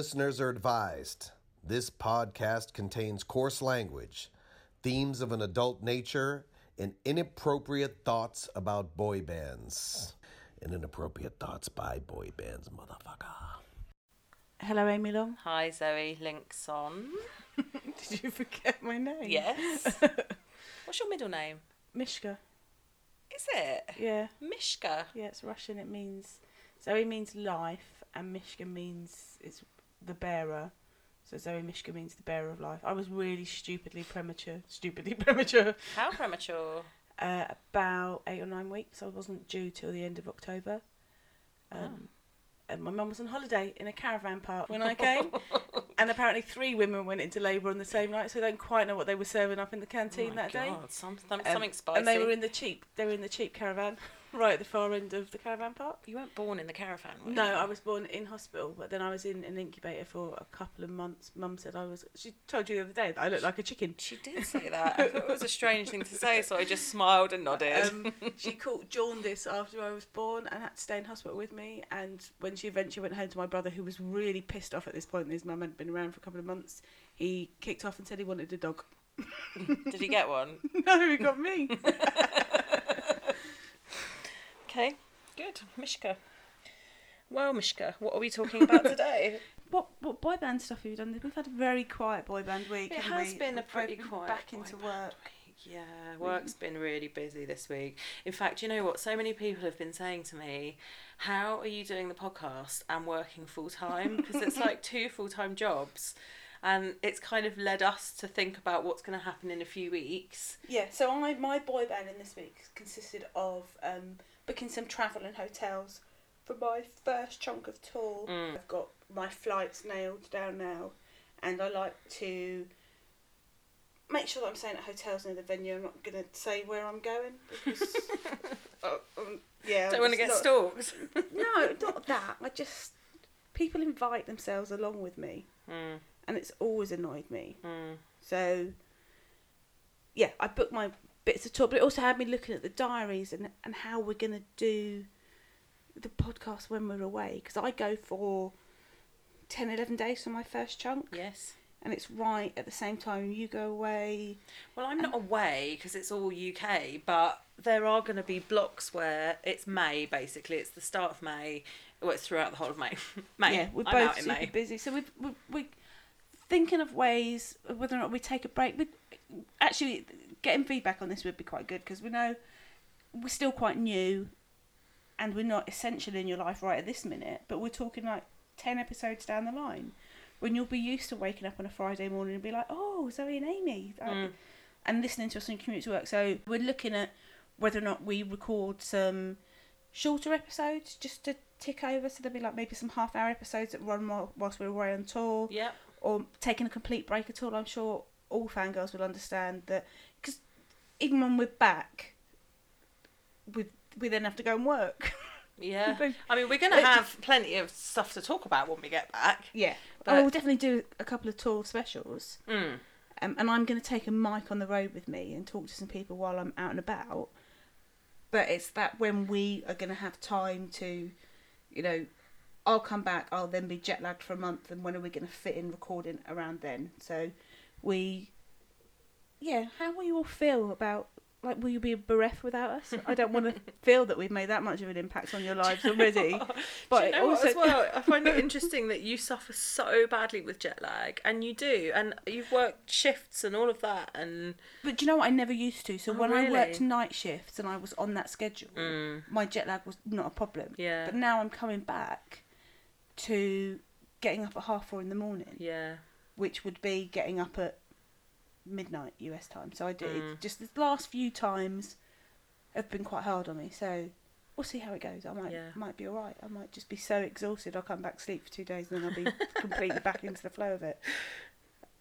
Listeners are advised this podcast contains coarse language, themes of an adult nature, and inappropriate thoughts about boy bands. And inappropriate thoughts by boy bands, motherfucker. Hello, Amy Long. Hi Zoe, links on. Did you forget my name? Yes. What's your middle name? Mishka. Is it? Yeah. Mishka. Yeah, it's Russian. It means Zoe means life, and Mishka means it's the bearer. So Zoe Mishka means the bearer of life. I was really stupidly premature. Stupidly premature. How premature? Uh, about eight or nine weeks. I wasn't due till the end of October. Um, And my mum was on holiday in a caravan park when I came. and apparently three women went into labour on the same night, so I don't quite know what they were serving up in the canteen oh that day. Some, some, Um, something spicy. And they were in the cheap. They were in the cheap caravan, right at the far end of the caravan park. You weren't born in the caravan, were No, you? I was born in hospital, but then I was in an incubator for a couple of months. Mum said I was. She told you the other day that I looked like a chicken. She did say that. I thought it was a strange thing to say, so I just smiled and nodded. Um, she caught jaundice after I was born and had to stay in hospital with me. And when she eventually went home to my brother, who was really pissed off at this point, his mum hadn't been around for a couple of months, he kicked off and said he wanted a dog. did he get one? no, he got me. Okay, good. Mishka. Well, Mishka, what are we talking about today? what what boy band stuff have you done? We've had a very quiet boy band week. It has we? been a We've pretty been quiet back boy into band work. Yeah, work's been really busy this week. In fact, you know what? So many people have been saying to me, "How are you doing the podcast and working full time?" Because it's like two full time jobs, and it's kind of led us to think about what's going to happen in a few weeks. Yeah, so I my boy band in this week consisted of um, booking some travel and hotels for my first chunk of tour. Mm. I've got my flights nailed down now, and I like to make sure that I'm staying at hotels near the venue. I'm not gonna say where I'm going because uh, um, yeah, Don't want to get not- stalked. No, not that. I just people invite themselves along with me, Mm, and it's always annoyed me. mm. So, yeah, I booked my bits of tour, but it also had me looking at the diaries and, and how we're going to do the podcast when we're away. Because I go for 10, 11 days for my first chunk, Yes. and it's right at the same time you go away. Well, I'm not away because it's all UK, but there are going to be blocks where it's May. Basically, it's the start of May. Well, it's throughout the whole of May. May. Yeah, we're I'm both super May. busy. So we've, we're, we're thinking of ways of whether or not we take a break. We actually getting feedback on this would be quite good because we know we're still quite new, and we're not essential in your life right at this minute. But we're talking like ten episodes down the line, when you'll be used to waking up on a Friday morning and be like, "Oh, Zoe and Amy," like, Mm. and listening to us on commute to work. So we're looking at whether or not we record some shorter episodes just to tick over. So there'll be like maybe some half hour episodes that run while, whilst we're away on tour, Yep. Or taking a complete break at all. I'm sure all fangirls will understand that because even when we're back, we we then have to go and work. Yeah. I mean, we're going to have plenty of stuff to talk about when we get back. yeah, But- but we'll definitely do a couple of tour specials. Mm. Um, and I'm going to take a mic on the road with me and talk to some people while I'm out and about. But it's that when we are going to have time to, you know, I'll come back, I'll then be jet lagged for a month, and when are we going to fit in recording around then? So we, yeah, how will you all feel about, like, will you be bereft without us? I don't want to feel that we've made that much of an impact on your lives already. But you know also, as well? I find it interesting that you suffer so badly with jet lag, and you do, and you've worked shifts and all of that, and But do you know what? I never used to. So Oh, when I worked night shifts and I was on that schedule, Mm. my jet lag was not a problem. yeah, But now I'm coming back to getting up at half four in the morning, yeah, which would be getting up at midnight US time. So I did Mm. just the last few times have been quite hard on me. So we'll see how it goes. I might Yeah. might be all right. I might just be so exhausted I'll come back sleep for two days and then I'll be completely back into the flow of it.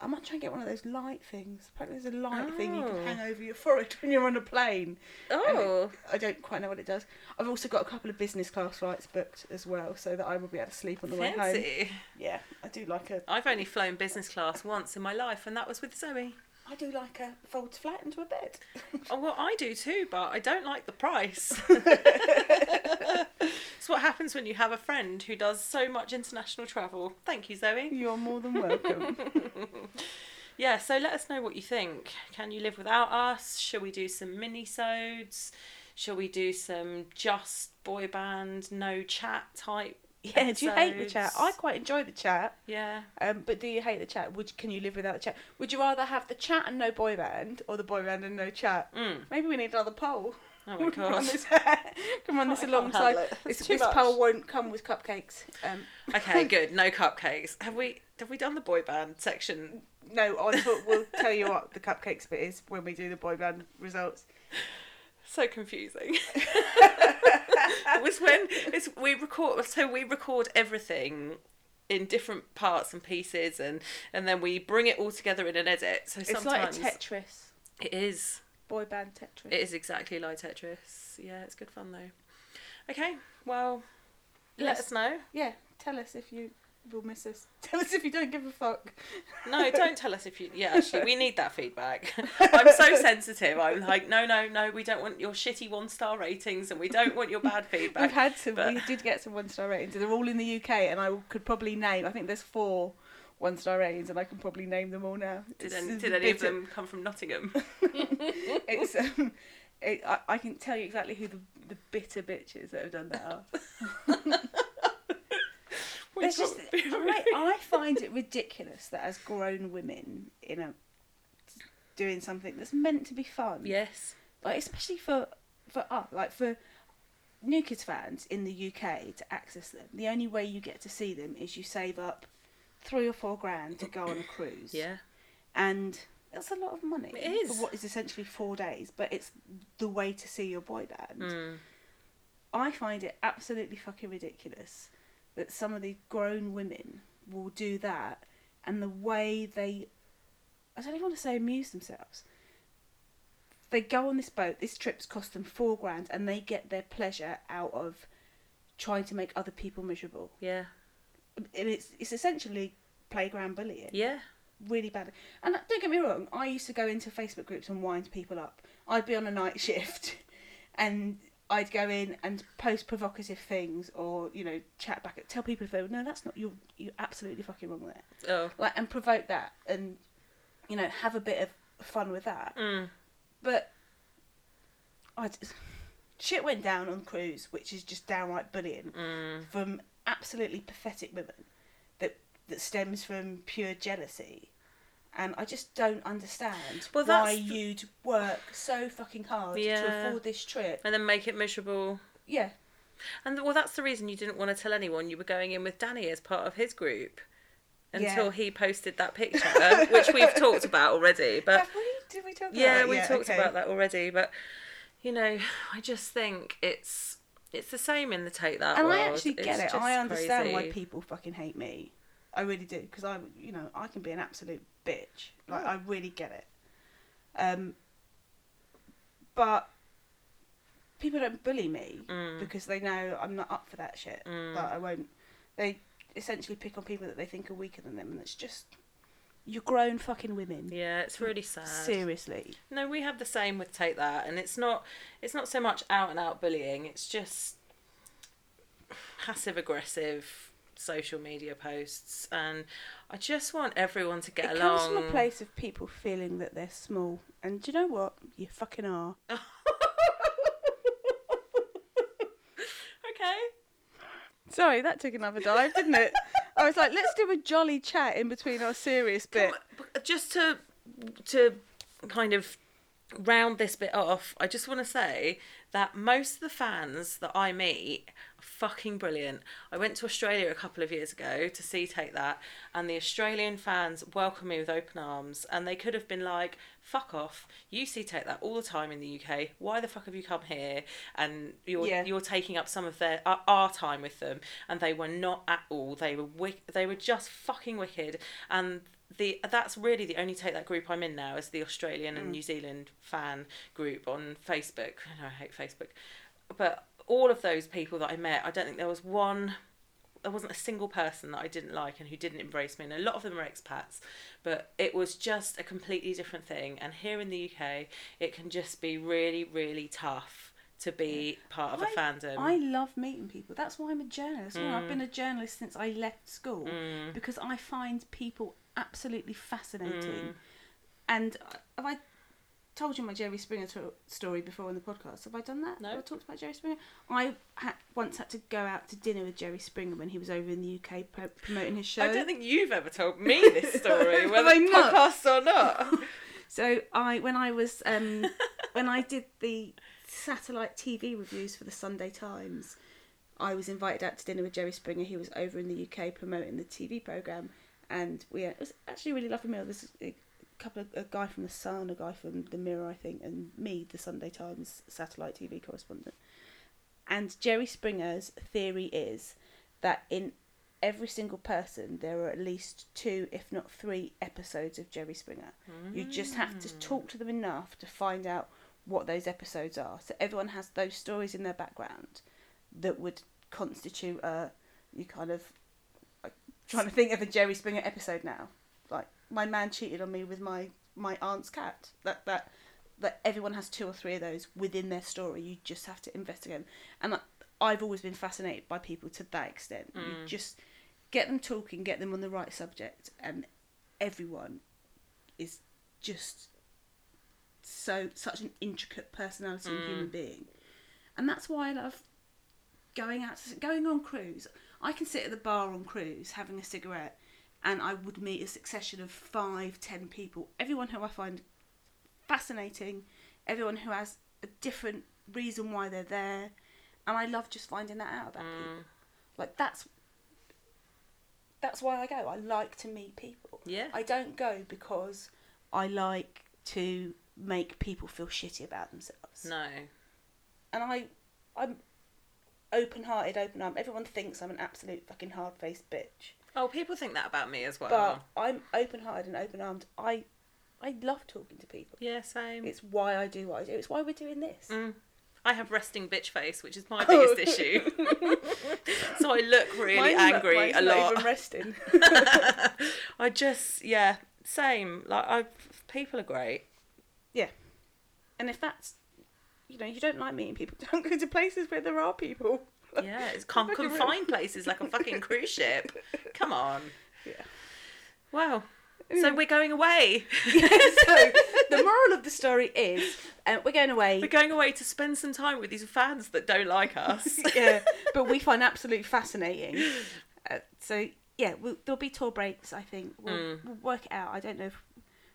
I might try and get one of those light things. Apparently, there's a light thing you can Oh. hang over your forehead when you're on a plane. And it- Oh, I don't quite know what it does. I've also got a couple of business class flights booked as well, so that I will be able to sleep on the way home. fancy. Yeah, I do like a I've only flown business class once in my life, and that was with Zoe. I do like a fold flat into a bed. Oh, well, I do too, but I don't like the price. What happens when you have a friend who does so much international travel. Thank you, Zoe. You're more than welcome. Yeah, so let us know what you think. Can you live without us? Shall we do some mini-sodes? Shall we do some just boy band, no chat type? yeah, do you hate the chat? I quite enjoy the chat. Yeah. Um, but do you hate the chat? Would can you live without the chat? Would you rather have the chat and no boy band, or the boy band and no chat? Mm. Maybe we need another poll. Oh my come on god. this, come on this alongside. it. This, this poll won't come with cupcakes. Um, Okay, good. No cupcakes. Have we have we done the boy band section? no, I thought we'll tell you what the cupcakes bit is when we do the boy band results. So confusing. it was when it's we record so we record everything in different parts and pieces and and then we bring it all together in an edit. So It's sometimes like Tetris, it is boy band Tetris. it is exactly like Tetris. Yeah, it's good fun though. Okay, well let us know. Yeah, tell us if you will miss us. Tell us if you don't give a fuck. No, don't tell us if you. Yeah, actually, we need that feedback. I'm so sensitive. I'm like, no, no, no. We don't want your shitty one star ratings, and we don't want your bad feedback. We've had some. but- We did get some one star ratings. They're all in the UK, and I could probably name. I think there's four one star ratings, and I can probably name them all now. Did, any, did any of them come from Nottingham? It's. Um, it, I, I can tell you exactly who the the bitter bitches that have done that are. There's just, I, I find it ridiculous that as grown women in a doing something that's meant to be fun. yes. like especially for for us, like for New Kids fans in the UK to access them. The only way you get to see them is you save up three or four grand to go on a cruise. Yeah. and that's a lot of money. It is. for what is essentially four days, but it's the way to see your boy band. Mm. I find it absolutely fucking ridiculous that some of these grown women will do that and the way they I don't even want to say amuse themselves. They go on this boat, this trip's cost them four grand and they get their pleasure out of trying to make other people miserable. Yeah. And it's it's essentially playground bullying. Yeah. Really bad. And don't get me wrong, I used to go into Facebook groups and wind people up. I'd be on a night shift and I'd go in and post provocative things or, you know, chat back tell people if they were no, that's not you're you're absolutely fucking wrong there. Oh. Like and provoke that and you know, have a bit of fun with that. Mm. But I just, shit went down on cruise, which is just downright bullying Mm. from absolutely pathetic women that that stems from pure jealousy. And I just don't understand Well, why the- you'd work so fucking hard to afford this trip. And then make it miserable. Yeah, And well, that's the reason you didn't want to tell anyone you were going in with Danny as part of his group until Yeah. he posted that picture, which we've talked about already. But Have we? Did we talk about yeah, we talked okay. about that already. But you know, I just think it's it's the same in the take that. And I actually get It's it. I understand why people fucking hate me. I really do because I, you know, I can be an absolute bitch. Like. I really get it. Um, but people don't bully me Mm. because they know I'm not up for that shit. Mm. I won't. They essentially pick on people that they think are weaker than them, and it's just you're grown fucking women. Yeah, it's really sad. Seriously. No, we have the same with take that, and it's not it's not so much out and out bullying. It's just passive aggressive social media posts, and I just want everyone to get it along. comes from a place of people feeling that they're small, and do you know what? You fucking are. okay. Sorry, that took another dive, didn't it? I was like, let's do a jolly chat in between our serious bit. just to to kind of round this bit off, I just want to say that most of the fans that I meet are fucking brilliant. I went to Australia a couple of years ago to see Take That, and the Australian fans welcomed me with open arms, and they could have been like, "Fuck off! You see Take That all the time in the UK. Why the fuck have you come here?" And you're Yeah. you're taking up some of their our, our time with them, and they were not at all. They were wick- They were just fucking wicked, and the that's really the only take that group I'm in now is the Australian and mm. New Zealand fan group on Facebook. I know I hate Facebook, but all of those people that I met, I don't think there was one. There wasn't a single person that I didn't like and who didn't embrace me, and a lot of them are expats. But it was just a completely different thing. And here in the UK, it can just be really, really tough to be part of a I- fandom. I love meeting people. That's why I'm a journalist. Well, I've Mm. been a journalist since I left school because I find people absolutely fascinating. Mm. And have I told you my Jerry Springer to- story before on the podcast? Have I done that? No. Have I talked about Jerry Springer? I ha- once had to go out to dinner with Jerry Springer when he was over in the UK pro- promoting his show. I don't think you've ever told me this story, whether podcast or not. So I, when I was, um, when I did the satellite TV reviews for the Sunday Times, I was invited out to dinner with Jerry Springer. He was over in the UK promoting the TV program, and we it was actually a really lovely meal. A couple of a guy from the Sun, a guy from the Mirror, I think, and me, the Sunday Times satellite TV correspondent. And Jerry Springer's theory is that in every single person there are at least two, if not three, episodes of Jerry Springer. You just have to mm. talk to them enough to find out what those episodes are. So everyone has those stories in their background that would constitute a you kind of trying to think of a Jerry Springer episode now. Like my man cheated on me with my my aunt's cat. That that that everyone has two or three of those within their story. You just have to investigate. And I- I've always been fascinated by people to that extent. You mm. just get them talking, get them on the right subject, and everyone is just so such an intricate personality and human mm. being, and that's why I love going out to going on cruise. I can sit at the bar on cruise having a cigarette, and I would meet a succession of five, ten people. Everyone who I find fascinating, everyone who has a different reason why they're there, and I love just finding that out about people. Mm. Like that's that's why I go. I like to meet people. Yeah. I don't go because I like to make people feel shitty about themselves. No. And I, I'm open-hearted, open-armed. Everyone thinks I'm an absolute fucking hard-faced bitch, Oh, people think that about me as well. but I'm open-hearted and open-armed. I, I love talking to people. yeah, same. It's why I do what I do. It's why we're doing this. Mm. I have resting bitch face, which is my biggest issue. so I look really Mine's not- angry mine's a not lot. even resting. I just yeah, same. Like I, people are great. Yeah. And if that's, you know, you don't like meeting people, don't go to places where there are people. Yeah, it's con- confined places like a fucking cruise ship. Come on. Yeah. Wow. So we're going away. so the moral of the story is, uh, we're going away. We're going away to spend some time with these fans that don't like us. yeah, but we find absolutely fascinating. Uh, so yeah, we'll, there'll be tour breaks. I think we'll, Mm. we'll work it out. I don't know if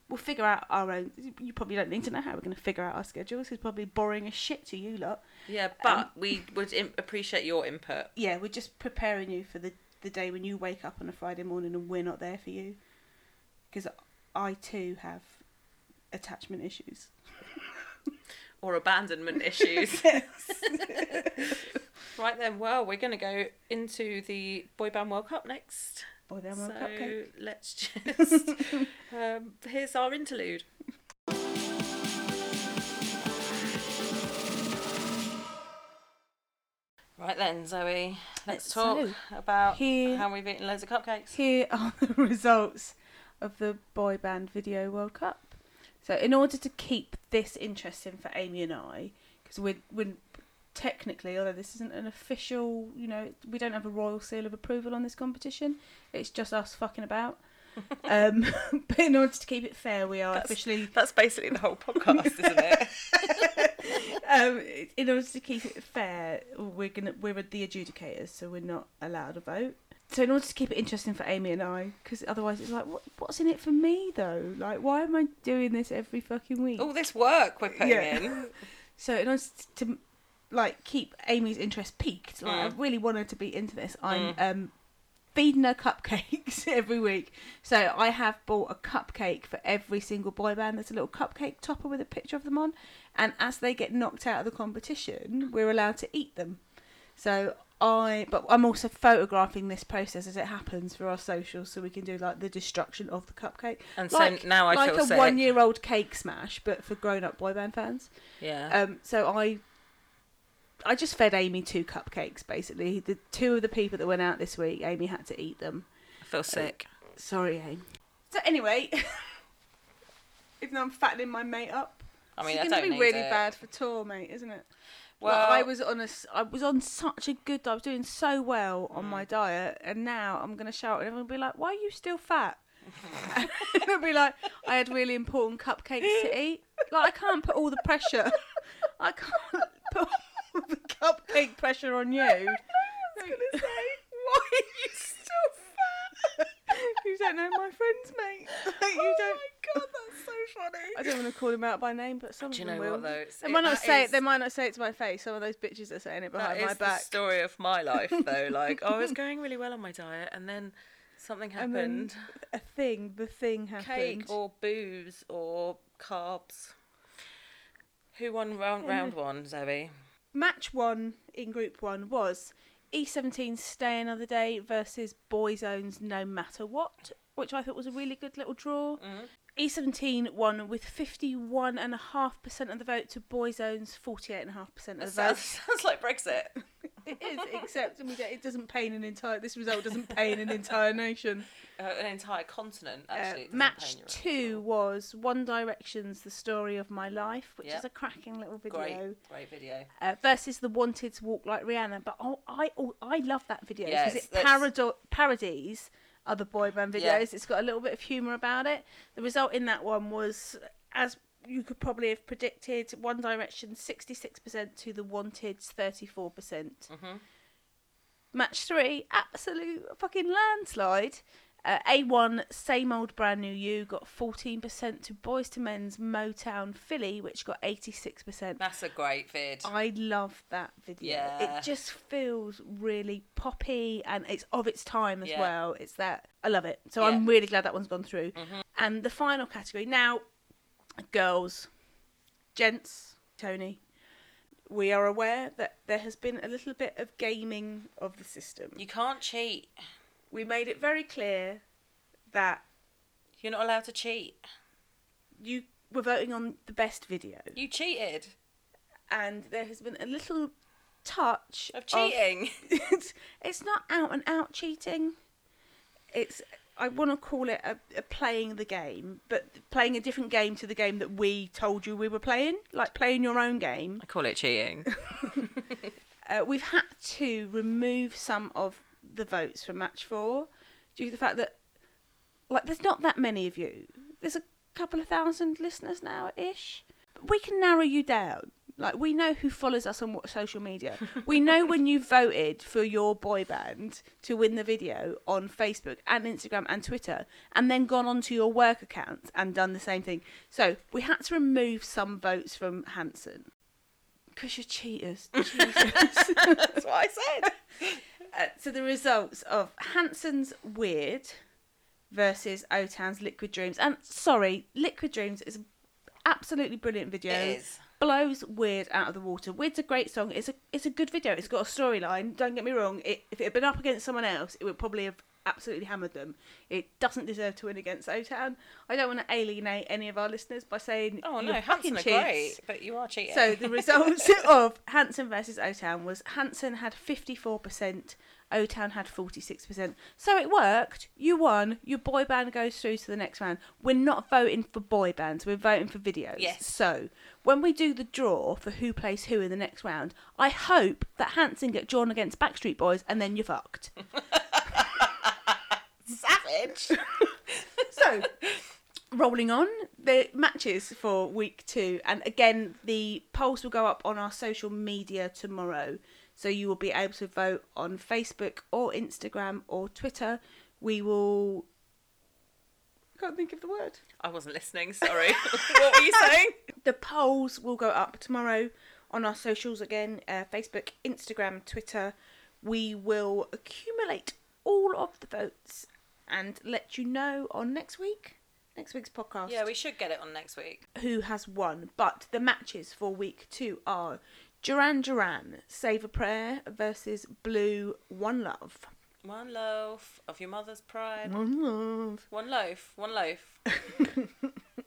we'll figure out our own. You probably don't need to know how we're going to figure out our schedules. It's probably boring as shit to you lot. Yeah, um, but we would Im- appreciate your input. Yeah, we're just preparing you for the the day when you wake up on a Friday morning and we're not there for you. Because I too have attachment issues. or abandonment issues. right then, well, we're going to go into the Boy Band World Cup next. Boy, them so cupcake. let's just. um, here's our interlude. Right then, Zoe, let's talk So, about here- how we've eaten loads of cupcakes. Here are the results of the boy band video World Cup. So, in order to keep this interesting for Amy and I, because we're, we're technically, although this isn't an official, you know, we don't have a royal seal of approval on this competition. It's just us fucking about. um, but in order to keep it fair, we are That's- officially That's basically the whole podcast, isn't it? um, in order to keep it fair, we're gonna we're the adjudicators, so we're not allowed a vote. So in order to keep it interesting for Amy and I, because otherwise it's like, what, what's in it for me though? Like, why am I doing this every fucking week? All this work we're putting Yeah. in. So in order to like keep Amy's interest peaked, like I Mm. really want her to be into this. I'm um feeding her cupcakes every week. So I have bought a cupcake for every single boy band. There's a little cupcake topper with a picture of them on, and as they get knocked out of the competition, we're allowed to eat them. So I, but I'm also photographing this process as it happens for our socials, so we can do like the destruction of the cupcake, And like, so now I like feel a sick. one-year-old cake smash, but for grown-up boy band fans. Yeah. Um, so I, I just fed Amy two cupcakes. Basically, the two of the people that went out this week, Amy had to eat them. I feel sick. Sorry, Amy. So anyway, even though I'm fattening my mate up, I mean, it's going to be really it. bad for tour, mate, isn't it? Well, Well, I was on a, I was on such a good. I was doing so well on Mm. my diet, and now I'm going to shout, and everyone will be like, "Why are you still fat?" and it'll be like, "I had really important cupcakes to eat. Like I can't put all the pressure. I can't put the cupcake pressure on you." I was going to say, "Why are you still fat?" you don't know my friends, mate. Like, you oh don't. God, that's so funny. I don't want to call them out by name, but some Do you of them know will. what though? It's- They it- might not that say is- it. They might not say it to my face. Some of those bitches are saying it behind That my is back. the story of my life, though. Like, oh, I was going really well on my diet, and then something And happened. then a thing, the thing happened. Cake or booze or carbs. Who won round round one, Zoe? Match one in Group One was E17 Stay Another Day versus Boyzone's No Matter What, which I thought was a really good little draw. Mhm. E17 won with 51.5% of the vote to Boyzone's 48.5% of the vote. sounds, sounds like Brexit. It is, except it doesn't pain an entire. This result doesn't pain an entire nation. Uh, an entire continent, Uh, actually. doesn't match two was One Direction's "The Story of My Life," which Yep. is a cracking little video. Great, great video. Uh, versus the Wanted to Walk Like Rihanna, but oh, I oh, I love that video because Yes, it parado- parodies other boy band videos. Yeah. It's got a little bit of humour about it. The result in that one was, as you could probably have predicted, One Direction sixty six percent to the Wanted's thirty four percent. Mhm. Match three, absolute fucking landslide. Uh, A1, same old brand new you, got 14% to Boyz II Men's Motown Philly, which got 86%. That's a great vid. I love that video. Yeah. It just feels really poppy and it's of its time as Yeah. well. It's that I love it. So Yeah. I'm really glad that one's gone through. Mhm. And the final category now, girls, gents, Tony. We are aware that there has been a little bit of gaming of the system. You can't cheat. We made it very clear that You're not allowed to cheat. you were voting on the best video, You cheated and there has been a little touch of cheating. it's, it's not out and out cheating. It's I want to call it a, a playing the game, but playing a different game to the game that we told you we were playing, like playing your own game. I call it cheating. Uh, we've had to remove some of the votes from match four due to the fact that, like, there's not that many of you. There's a couple of thousand listeners now ish. We can narrow you down. Like, we know who follows us on what social media. we know when you voted for your boy band to win the video on Facebook and Instagram and Twitter, and then gone onto your work account and done the same thing. So we had to remove some votes from Hanson. Because you're cheaters. That's what I said. Uh, so the results of Hanson's Weird versus O-Town's Liquid Dreams. And sorry, Liquid Dreams is absolutely brilliant video. It is. Blows Weird out of the water. Weird's a great song. It's a it's a good video. It's got a storyline. Don't get me wrong. It, if it had been up against someone else, it would probably have absolutely hammered them. It doesn't deserve to win against O-Town. I don't want to alienate any of our listeners by saying Oh no, Hanson are cheats. great, but you are cheating. So the results of Hanson versus O Town was Hanson had 54%, O Town had 46%. So it worked. You won. Your boy band goes through to the next round. We're not voting for boy bands, we're voting for videos. Yes. So when we do the draw for who plays who in the next round, I hope that Hanson get drawn against Backstreet Boys and then you're fucked. savage. So, rolling on, the matches for week two. And again, the polls will go up on our social media tomorrow. So you will be able to vote on Facebook or Instagram or Twitter. We will. I can't think of the word. I wasn't listening. Sorry. what were you saying? The polls will go up tomorrow on our socials again uh, Facebook, Instagram, Twitter. We will accumulate all of the votes and let you know on next week, next week's podcast, Yeah, we should get it on next week. who has won. But the matches for week two are Duran Duran, Save a Prayer versus Blue, One Love. One loaf of your mother's pride. One Love. One loaf. One loaf.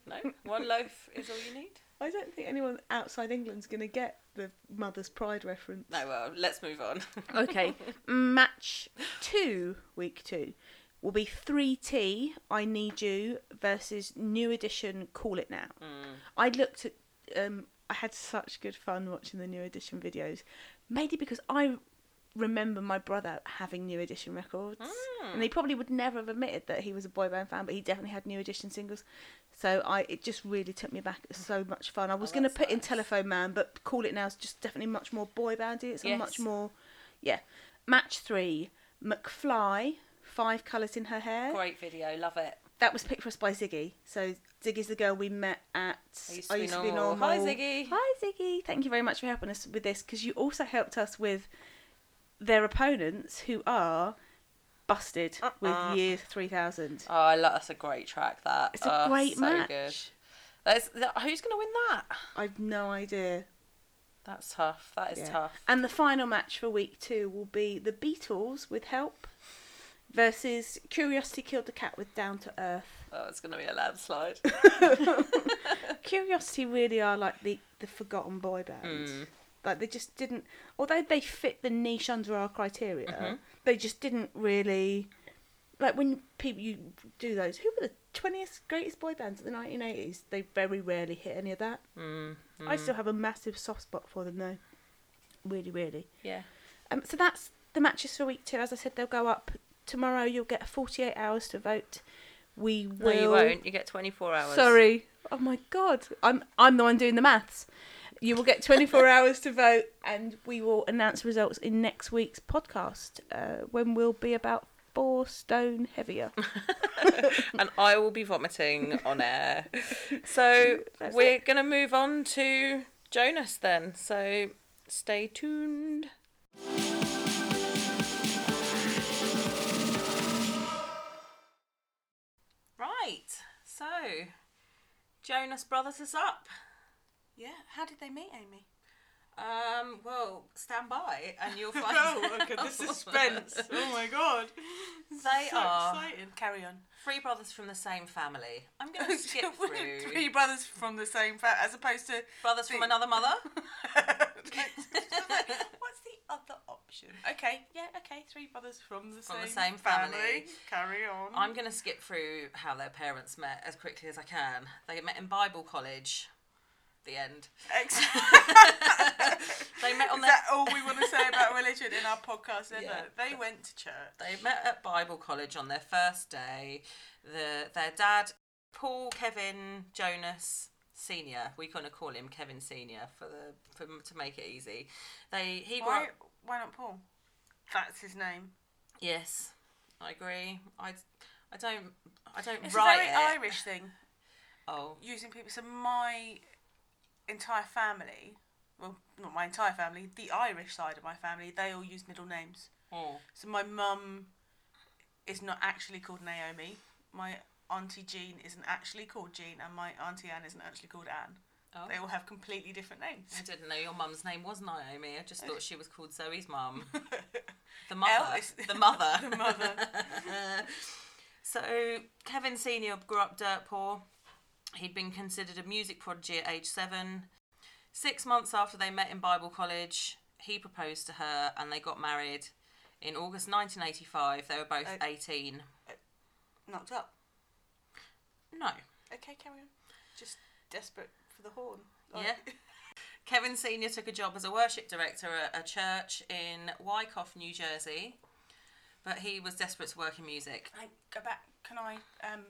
no, one loaf is all you need. I don't think anyone outside England's going to get the Mother's Pride reference. No, well, let's move on. Okay, match two, week two, will be 3T, I Need You, versus New Edition, Call It Now. Mm. I looked at um, I had such good fun watching the New Edition videos, mainly because I remember my brother having New Edition records, and he probably would never have admitted that he was a boy band fan, but he definitely had New Edition singles. So I, it just really took me back. It was so much fun. I was going to put in. Telephone Man, but call it now is just definitely much more boy bandy. It's a much more, yeah. Match three, McFly, five colours in her hair Great video, love it. that was picked for us by Ziggy. So Ziggy's the girl we met at I used to be normal. Hi, Ziggy. Hi Ziggy. Thank you very much for helping us with this because you also helped us with their opponents who are busted Uh-uh. with year 3000. Oh, I love that's a great track. That It's a Oh, great so match. Good. That's, that, who's gonna win that? I've no idea. That's tough. That is Yeah. tough. And the final match for week two will be the Beatles with Help versus Curiosity Killed the Cat with Down to Earth. Oh, it's gonna be a landslide. Curiosity really are like the, the forgotten boy band. Mm. Like they just didn't, although they fit the niche under our criteria, Mm-hmm. they just didn't really. Like when people you do those, who were the twentieth greatest boy bands of the nineteen eighties? They very rarely hit any of that. Mm. I still have a massive soft spot for them though. Really, really. Yeah. Um, so that's the matches for week two. As I said, they'll go up tomorrow. You'll get forty-eight hours to vote. We will. No, you won't. You get 24 hours. Sorry. Oh my god. I'm I'm the one doing the maths. You will get 24 hours to vote, and we will announce results in next week's podcast, uh, when we'll be about four stone heavier. and I will be vomiting on air. So That's we're gonna move on to Jonas then. So stay tuned. Right. So Jonas Brothers is up. Yeah. How did they meet, Amy? Um, well, stand by and you'll find oh, okay, the suspense. Oh my god. They so are exciting. Carry on. three brothers from the same family. I'm going to skip through Three brothers from the same family, as opposed to. brothers from another mother. What's the other option? Okay, yeah, okay. Three brothers from the From same the same family. Carry on. I'm going to skip through how their parents met as quickly as I can. They met in Bible college. The end. They met on Is their that all we want to say about religion in our podcast ever? Yeah. They went to church. They met at Bible college on their first day. The their dad, Paul Kevin Jonas Senior. We kind of call him Kevin Senior for the for to make it easy. They he Why, up. why not Paul? That's his name. Yes, I agree. I I don't I don't It's write a very it. Irish thing. Oh, using people. So my entire family, well, not my entire family, the Irish side of my family, they all use middle names. oh, So my mum is not actually called Naomi. My auntie Jean isn't actually called Jean, and my auntie Anne isn't actually called Anne. oh. They all have completely different names. I didn't know your mum's name was Naomi. I just thought she was called Zoe's mum. The mother. is- the mother. the mother. so Kevin Senior grew up dirt poor. He'd been considered a music prodigy at age seven. Six months after they met in Bible college, he proposed to her and they got married. In August 1985, they were both Uh, 18. Knocked up. No. Okay, carry on. Just desperate for the horn. Yeah. Kevin Senior took a job as a worship director at a church in Wyckoff, New Jersey, but he was desperate to work in music. Can I go back? Can I? Um,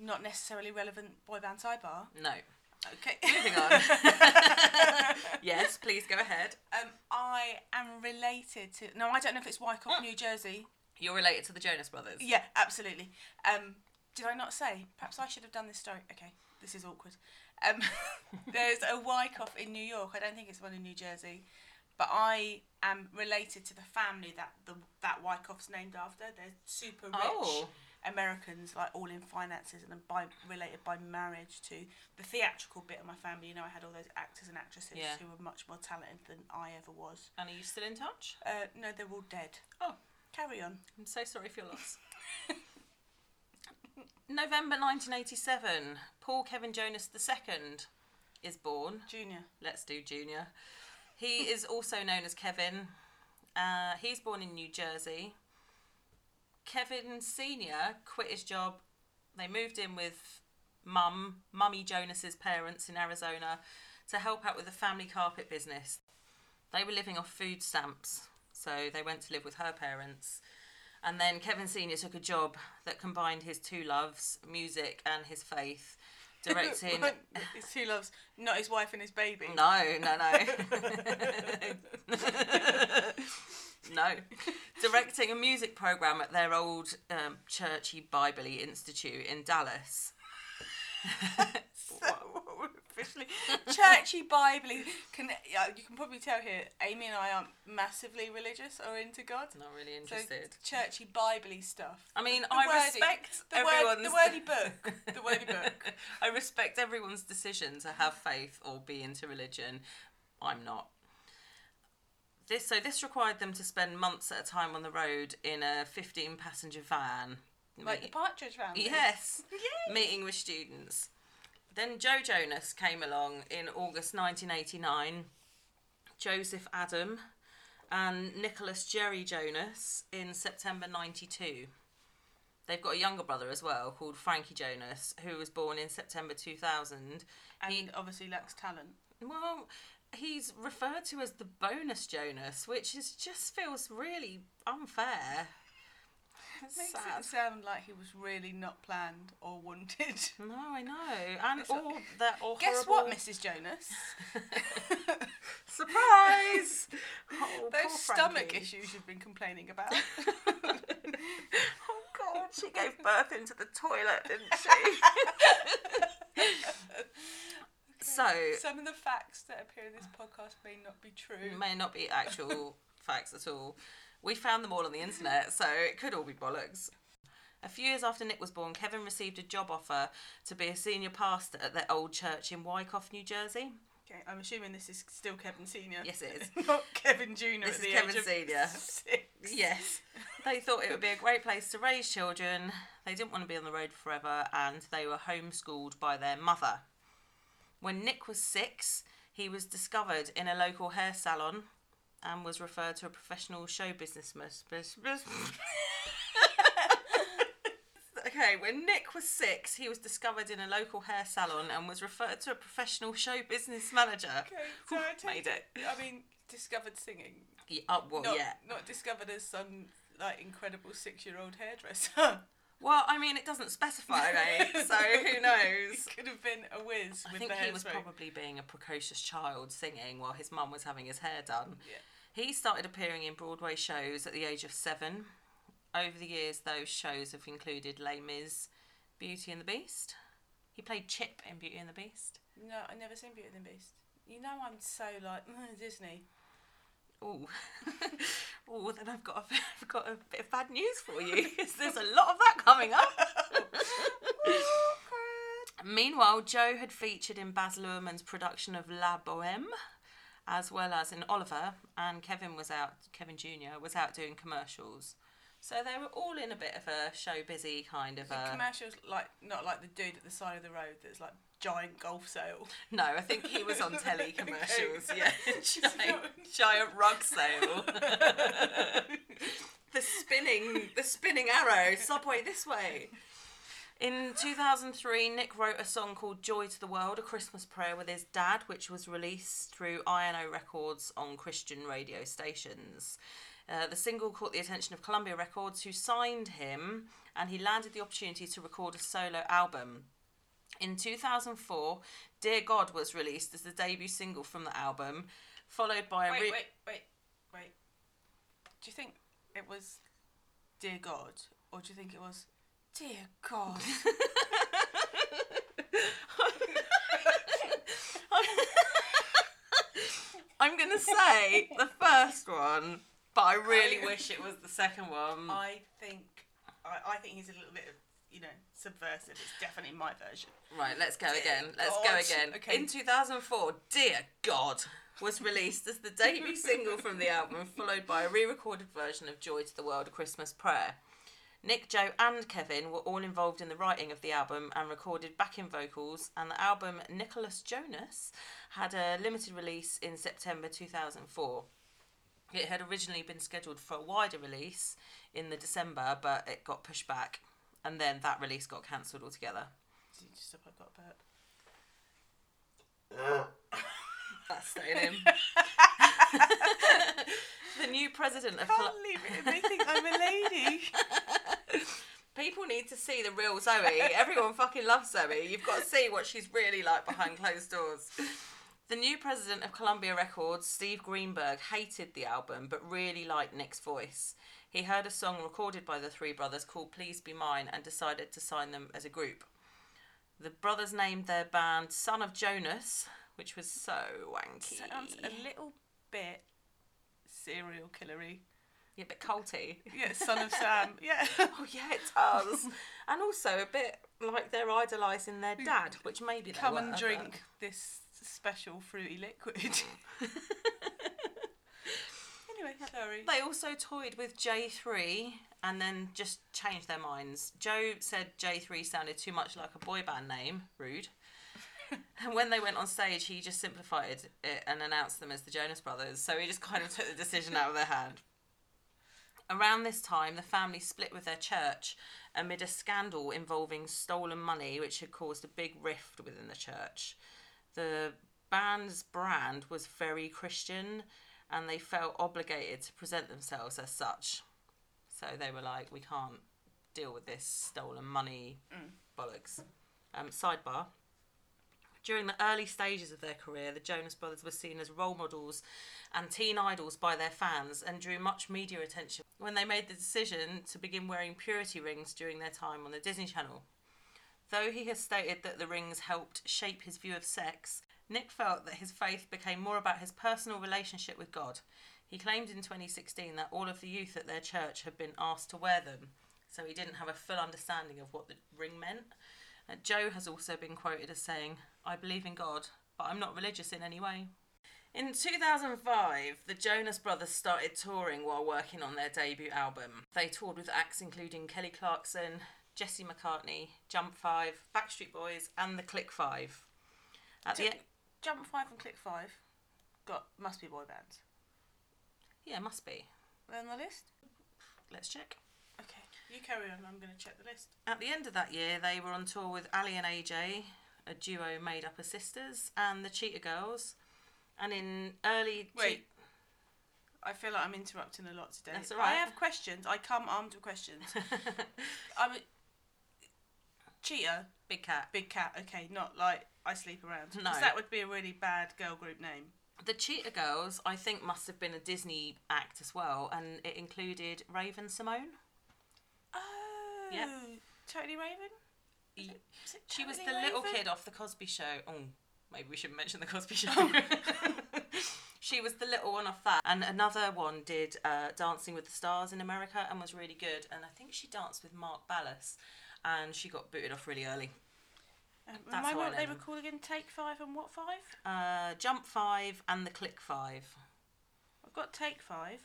not necessarily relevant boy band sidebar. No. Okay. Moving on. yes, please go ahead. Um, I am related to. No, I don't know if it's Wyckoff, New Jersey. You're related to the Jonas Brothers. Yeah, absolutely. Um, did I not say? Perhaps I should have done this story. Okay, this is awkward. Um, there's a Wyckoff in New York. I don't think it's one in New Jersey, but I am related to the family that the that Wyckoff's named after. They're super rich Oh. Americans, like all in finances and by related by marriage to the theatrical bit of my family. You know, I had all those actors and actresses Yeah. who were much more talented than I ever was. And are you still in touch? Uh, no, they're all dead. Oh. Carry on. I'm so sorry for your loss. November 1987, Paul Kevin Jonas II is born. Junior. Let's do Junior. He is also known as Kevin. Uh, he's born in New Jersey. Kevin Senior quit his job. They moved in with Mum, Mummy Jonas's parents in Arizona. to help out with the family carpet business. They were living off food stamps, so they went to live with her parents. And then Kevin Sr. took a job that combined his two loves, music and his faith, directing. his two loves, not his wife and his baby. No, no, no. no. Directing a music program at their old um, churchy Bible Institute in Dallas. So, officially, churchy Bible. Can yeah, you can probably tell here. Amy and I aren't massively religious or into God. Not really So interested. churchy Bible stuff. I mean, The I wordy- respect the word, the wordy book. The wordy book. I respect everyone's decision to have faith or be into religion. I'm not. This so this required them to spend months at a time on the road in a 15 passenger van. Like the Partridge Family. Yes, meeting with students. Then Joe Jonas came along in August 1989. Joseph Adam and Nicholas Jerry Jonas in September 92. They've got a younger brother as well called Frankie Jonas, who was born in September 2000. And He- obviously lacks talent. Well, he's referred to as the bonus Jonas, which is just feels really unfair. It Makes Sad. it sound like he was really not planned or wanted. No, I know, and all that or Guess horrible... what, Mrs. Jonas? Surprise! Oh, Those stomach issues you've been complaining about. oh God, she gave birth into the toilet, didn't she? So Some of the facts that appear in this podcast may not be true. may not be actual facts at all. We found them all on the internet, so it could all be bollocks. A few years after Nick was born, Kevin received a job offer to be a senior pastor at their old church in Wyckoff, New Jersey. Okay, I'm assuming this is still Kevin Senior. Yes, it is. not Kevin Junior. This at is the Kevin Senior. Six. Yes. They thought it would be a great place to raise children. They didn't want to be on the road forever and they were homeschooled by their mother. When Nick was six, he was discovered in a local hair salon and was referred to a professional show businessman. okay, when Nick was six, he was discovered in a local hair salon and was referred to a professional show business manager. Okay, so I take Made it. I mean, discovered singing. Yeah, uh, well, not, yeah. Not discovered as some like incredible six-year-old hairdresser. Well, I mean, it doesn't specify, mate, so who knows? He could have been a whiz I with think the he was hairspray. probably being a precocious child singing while his mum was having his hair done. Yeah. He started appearing in Broadway shows at the age of seven. Over the years, those shows have included Les Mis, Beauty and the Beast. He played Chip in Beauty and the Beast. No, I've never seen Beauty and the Beast. You know, I'm so like Disney. Oh, oh, then I've got a, I've got a bit of bad news for you. There's a lot of that coming up. Meanwhile, Joe had featured in Baz Luhrmann's production of La Boheme, as well as in Oliver, and Kevin was out. Kevin Jr. was out doing commercials. So they were all in a bit of a show busy kind of a. commercials like not like the dude at the side of the road that's like giant golf sale. No, I think he was on telly commercials. Yeah, giant, giant rug sale. the spinning, the spinning arrow. Subway this way. In 2003, Nick wrote a song called Joy to the World, a Christmas prayer with his dad, which was released through INO Records on Christian radio stations. Uh, the single caught the attention of Columbia Records, who signed him, and he landed the opportunity to record a solo album. In 2004, Dear God was released as the debut single from the album, followed by a Wait, re- wait, wait, wait. Do you think it was Dear God, or do you think it was Dear God? I'm gonna say the first one, but I really wish it was the second one. I think I, I think he's a little bit of you know subversive. It's definitely my version. Right, let's go Dear again. Let's go again. Okay. In 2004, Dear God was released as the debut single from the album, followed by a re recorded version of Joy to the World, A Christmas Prayer. Nick, Joe, and Kevin were all involved in the writing of the album and recorded backing vocals, and the album Nicholas Jonas had a limited release in September 2004. It had originally been scheduled for a wider release in the December, but it got pushed back, and then that release got cancelled altogether. Did you just stop? I got a burp. Uh. That's staying in. the new president of Can't Col- leave it. They think I'm a lady. People need to see the real Zoe. Everyone fucking loves Zoe. You've got to see what she's really like behind closed doors. The new president of Columbia Records, Steve Greenberg, hated the album but really liked Nick's voice. He heard a song recorded by the three brothers called Please Be Mine and decided to sign them as a group. The brothers named their band Son of Jonas, which was so wanky. Sounds a little bit serial killery. Yeah, a bit culty. Yeah, son of Sam. Yeah. Oh yeah, it does. and also a bit like they're idolising their dad, which maybe Come and drink this special fruity liquid. sorry. They also toyed with J3 and then just changed their minds. Joe said J3 sounded too much like a boy band name, rude. and when they went on stage, he just simplified it and announced them as the Jonas Brothers. So he just kind of took the decision out of their hand. Around this time, the family split with their church amid a scandal involving stolen money, which had caused a big rift within the church. The band's brand was very Christian, and they felt obligated to present themselves as such. So they were like, we can't deal with this stolen money bollocks. Um, sidebar. During the early stages of their career, the Jonas Brothers were seen as role models and teen idols by their fans and drew much media attention when they made the decision to begin wearing purity rings during their time on the Disney Channel. Though he has stated that the rings helped shape his view of sex, Nick felt that his faith became more about his personal relationship with God. He claimed in 2016 that all of the youth at their church had been asked to wear them, so he didn't have a full understanding of what the ring meant. Uh, Joe has also been quoted as saying, I believe in God, but I'm not religious in any way. In 2005, the Jonas Brothers started touring while working on their debut album. They toured with acts including Kelly Clarkson, Jesse McCartney, Jump 5, Backstreet Boys, and the Click 5. At the Jump five and click five. Got must be boy bands. yeah, must be. They're on the list. Let's check. Okay, you carry on. I'm going to check the list. At the end of that year, they were on tour with Aly and AJ, a duo made up of sisters, and the Cheetah Girls. And in early Wait. I feel like I'm interrupting a lot today. That's all I have questions. I come armed with questions. I'm a cheetah, Big Cat. big cat. Okay, not like I sleep Around. No. that would be a really bad girl group name. The Cheetah Girls, I think, must have been a Disney act as well, and it included Raven-Symoné. Oh, Totally Raven. Y- Is it She was the Totally little kid off the Cosby Show. Oh, maybe we shouldn't mention the Cosby Show. she was the little one off that, and another one did uh, Dancing with the Stars in America and was really good. And I think she danced with Mark Ballas, and she got booted off really early. Um, That's remind how me I what they them. were called again. Take five and what five? Uh, Jump Five and the Click Five. I've got take five.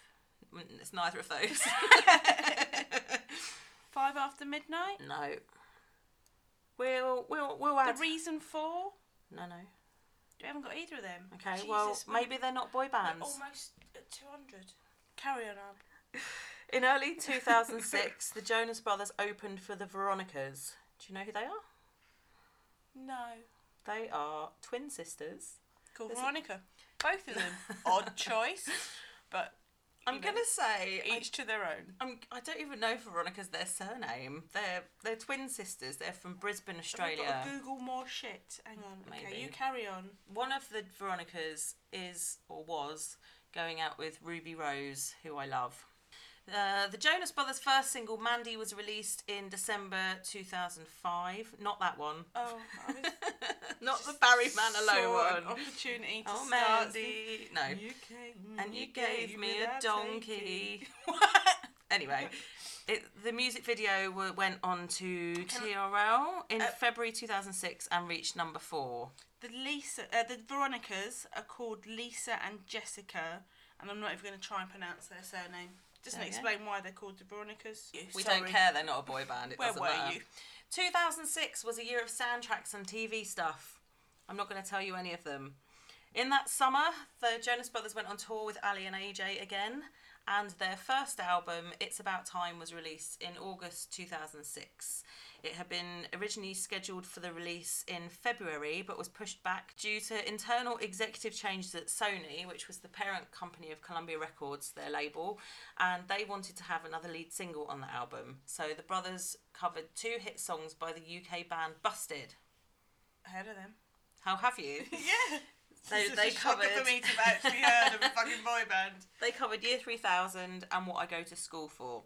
Mm, It's neither of those. Five after midnight. no. We'll we'll we'll add. The reason for. no no. We haven't got either of them. Okay. well, Jesus, we- maybe they're not boy we're bands. almost at two hundred. Carry on, Ab. In early 2006, the Jonas Brothers opened for the Veronicas. Do you know who they are? No. They are twin sisters. Called There's a- Veronica. Both of them. Odd choice, but I'm gonna say I, each to their own. I'm, I don't even know Veronica's their surname. They're they're twin sisters. They're from Brisbane, Australia. Google more shit. Hang on. Okay, you carry on. One of the Veronicas is or was going out with Ruby Rose, who I love. Uh, the Jonas Brothers' first single, Mandy, was released in December 2005. Not that one. Oh, was Not the Barry Manilow one. opportunity to Oh, start Mandy. No. You came and you gave me a donkey. What? Anyway, it, the music video w- went on to TRL in uh, February 2006 and reached number four. The Lisa, uh, the Veronicas are called Lisa and Jessica, and I'm not even going to try and pronounce their surname. Doesn't explain why they're called the Veronicas. We Sorry. don't care, they're not a boy band. It Where doesn't were matter. you? 2006 was a year of soundtracks and TV stuff. I'm not going to tell you any of them. In that summer, the Jonas Brothers went on tour with Aly and AJ again, and their first album, It's About Time, was released in August 2006. It had been originally scheduled for the release in February, but was pushed back due to internal executive changes at Sony, which was the parent company of Columbia Records, their label, and they wanted to have another lead single on the album. So the brothers covered two hit songs by the UK band Busted. Heard of them? How have you? Yeah. They, they covered for me to actually heard of a fucking boy band. they covered Year 3000 and What I Go to School For.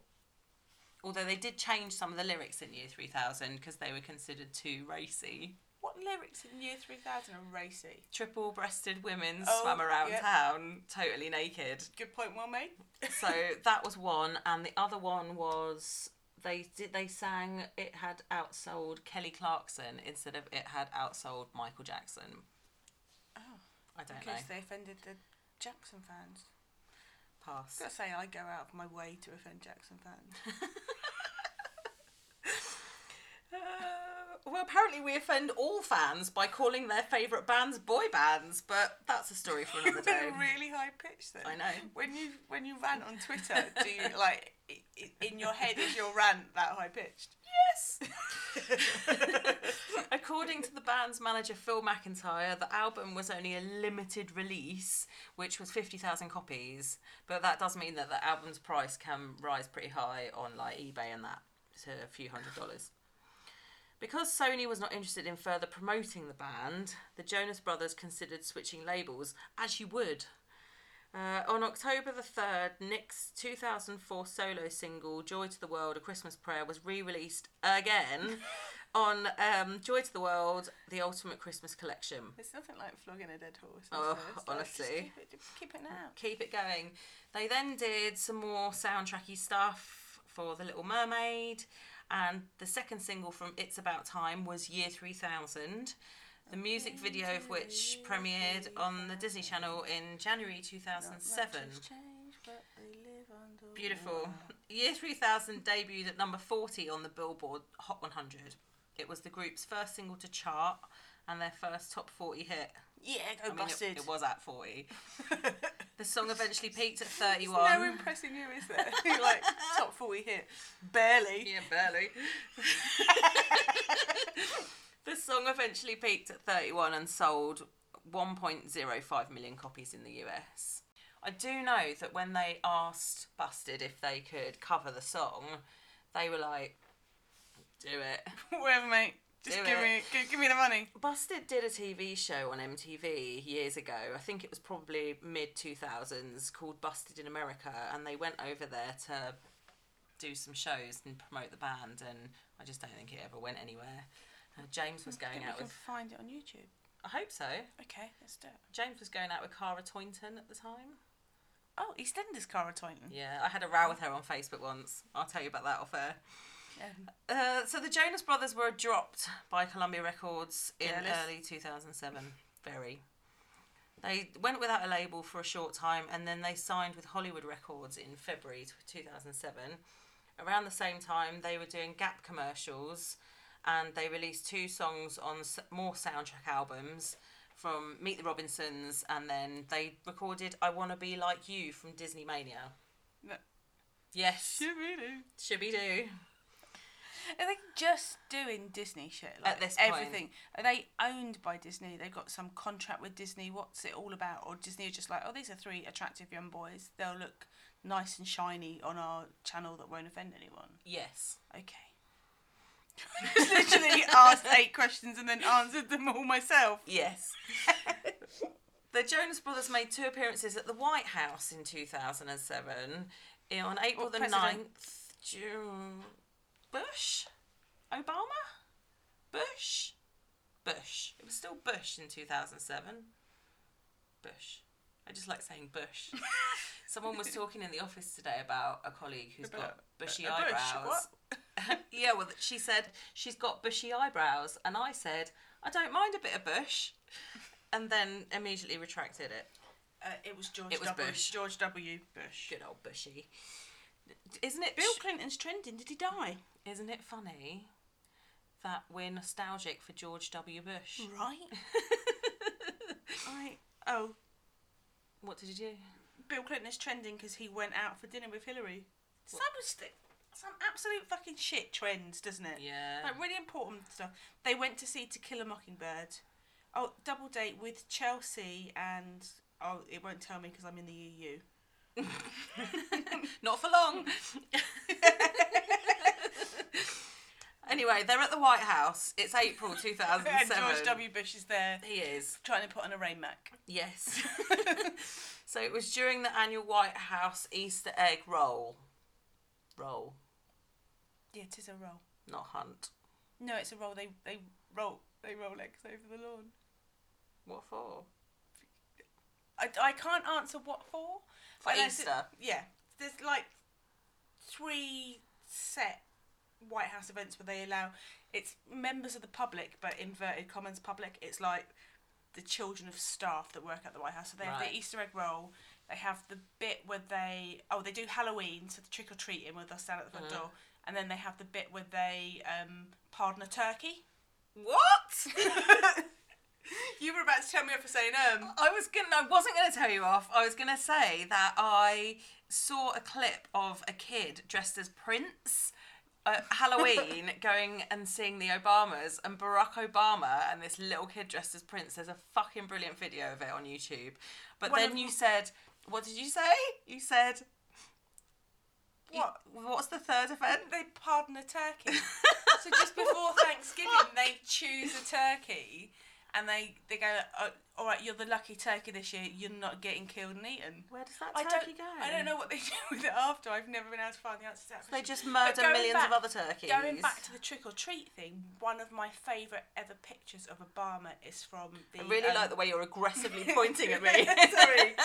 Although they did change some of the lyrics in Year 3000 because they were considered too racy. What lyrics in year 3000 are racy? Triple breasted women Oh, swam around yeah. town totally naked. Good point, well made. So that was one, and the other one was they did they sang it had outsold Kelly Clarkson instead of it had outsold Michael Jackson. I don't know. because know. they offended the Jackson fans. Pass. Gotta say, I go out of my way to offend Jackson fans. Uh, well, apparently we offend all fans by calling their favourite bands boy bands, but that's a story for another day. Really high pitched then. I know. When you when you rant on Twitter, do you like i- i- in your head is your rant that high pitched? Yes. According to the band's manager Phil McIntyre, the album was only a limited release, which was fifty thousand copies. But that does mean that the album's price can rise pretty high on like eBay and that to a few hundred dollars. Because Sony was not interested in further promoting the band, the Jonas Brothers considered switching labels, as you would. Uh, on October the 3rd, Nick's 2004 solo single, Joy to the World, A Christmas Prayer, was re released again on um, Joy to the World, The Ultimate Christmas Collection. It's nothing like flogging a dead horse. Oh, there? It's like, honestly. keep it, keep it now. Keep it going. They then did some more soundtracky stuff for The Little Mermaid, and the second single from It's About Time was Year 3000. The music video of which premiered on the Disney Channel in January 2007. Beautiful. Year 3000 debuted at number 40 on the Billboard Hot 100. It was the group's first single to chart and their first top 40 hit. Yeah, go I mean, it, busted. it was at 40. The song eventually peaked at There's 31. no impressing you, is there? Like top forty hit, barely. Yeah, barely. the song eventually peaked at 31 and sold 1.05 million copies in the US. I do know that when they asked Busted if they could cover the song, they were like, do it. Whatever, mate. Just Do give it. me, give, give me the money. Busted did a TV show on MTV years ago. I think it was probably mid 2000s called Busted in America, and they went over there to do some shows and promote the band, and I just don't think it ever went anywhere. Uh, James was going we out can with. find it on YouTube. I hope so. Okay, let's do it. James was going out with Kara Tointon at the time. Oh, EastEnders Kara Tointon. Yeah, I had a row with her on Facebook once. I'll tell you about that off air. Yeah. Uh, so the Jonas Brothers were dropped by Columbia Records in Jealous. early 2007. Very. They went without a label for a short time and then they signed with Hollywood Records in February 2007. Around the same time, they were doing Gap commercials and they released two songs on more soundtrack albums from Meet the Robinsons and then they recorded I Wanna Be Like You from Disney Mania. No. Yes, be do. Are they just doing Disney shit? Like At this point. everything. Are they owned by Disney? They've got some contract with Disney. What's it all about? Or Disney are just like, oh, these are three attractive young boys. They'll look nice and shiny on our channel that won't offend anyone. Yes. Okay. Just literally asked eight questions and then answered them all myself. Yes. the Jonas Brothers made two appearances at the White House in 2007 eh, on April What the president? 9th. June. Bush? Obama? Bush? Bush. It was still Bush in 2007. Bush. I just like saying Bush. Someone was talking in the office today about a colleague who's got bushy a bush, eyebrows. yeah, well, she said she's got bushy eyebrows, and I said I don't mind a bit of bush, and then immediately retracted it. Uh, it was George It was W. Bush. George W. Bush. Good old bushy. Isn't it? Bill Clinton's trending. Did he die? Isn't it funny that we're nostalgic for George W. Bush? Right. I oh What did you do? Bill Clinton is trending because he went out for dinner with Hillary. Some, st- some absolute fucking shit trends, doesn't it? Yeah. Like really important stuff. They went to see To Kill a Mockingbird. Oh, double date with Chelsea and oh, it won't tell me because I'm in the EU. Not for long. anyway, they're at the White House. It's April And 2007. George W. Bush is there He is. trying to put on a rain mac. Yes. so it was during the annual White House Easter egg roll. Roll, Yeah, it is a roll. not hunt. No, it's a roll. They they roll they roll eggs over the lawn. What for? I, I can't answer what for. For Easter. yeah, there's like three set White House events where they allow it's members of the public, but inverted commas public. It's like the children of staff that work at the White House. So they have Right. the Easter egg roll. They have the bit where they oh they do Halloween, so the trick or treating where they'll stand at the front Mhm. door, and then they have the bit where they um, pardon a turkey. What? You were about to tell me off for saying um. I was gonna. I wasn't gonna tell you off. I was gonna say that I saw a clip of a kid dressed as Prince at Halloween going and seeing the Obamas and Barack Obama and this little kid dressed as Prince. There's a fucking brilliant video of it on YouTube. But One then of you said, what did you say? You said. What? what's the third event? They pardon a turkey. so just before Thanksgiving, they choose a turkey, and they they go, oh, "All right, you're the lucky turkey this year. You're not getting killed and eaten." Where does that I turkey go? I don't know what they do with it after. I've never been able to find the answer to that. They just murder millions of other turkeys. Going back to the trick or treat thing, one of my favourite ever pictures of Obama is from the. I really um, like the way you're aggressively pointing at me. Sorry.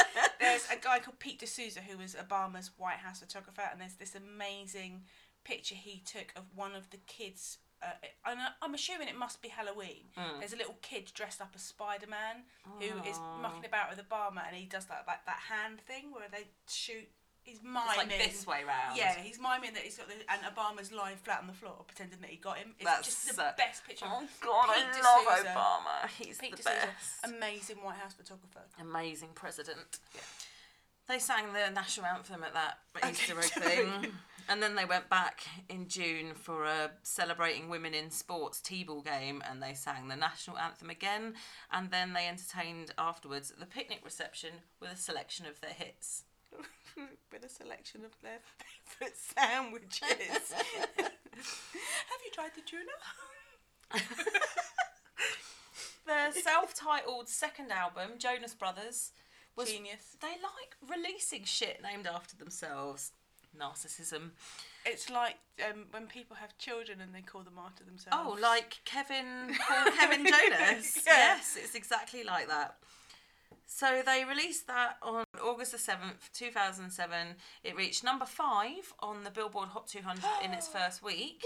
There's a guy called Pete D'Souza who was Obama's White House photographer, and there's this amazing picture he took of one of the kids. Uh, and I- I'm assuming it must be Halloween. Mm. There's a little kid dressed up as Spider Man who is mucking about with Obama, and he does that like that hand thing where they shoot. He's miming. It's like this way round. Yeah, he's miming that he's got the and Obama's lying flat on the floor, pretending that he got him. It's That's just the so- best picture. Oh God, Pete I love Obama. He's Pete the D'Souza, best. amazing White House photographer. Amazing president. Yeah. They sang the national anthem at that Easter egg thing. And then they went back in June for a celebrating women in sports T-ball game and they sang the national anthem again and then they entertained afterwards at the picnic reception with a selection of their hits. with a selection of their favourite sandwiches. Have you tried the tuna? Their self-titled second album, Jonas Brothers, was Genius. they like releasing shit named after themselves. Narcissism. It's like um, when people have children and they call them after themselves. Oh, like Kevin Kevin Jonas. Yeah. Yes, it's exactly like that. So they released that on August the 7th, 2007. It reached number five on the Billboard Hot 200 in its first week.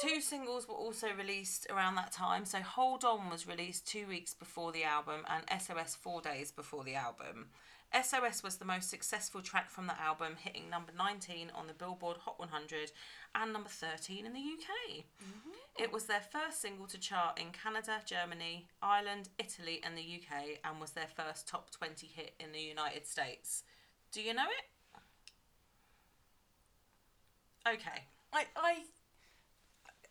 Two singles were also released around that time. So Hold On was released two weeks before the album and SOS four days before the album. SOS was the most successful track from the album, hitting number 19 on the Billboard Hot 100 and number 13 in the UK. Mm-hmm. It was their first single to chart in Canada, Germany, Ireland, Italy, and the UK, and was their first top 20 hit in the United States. Do you know it? Okay. I, I.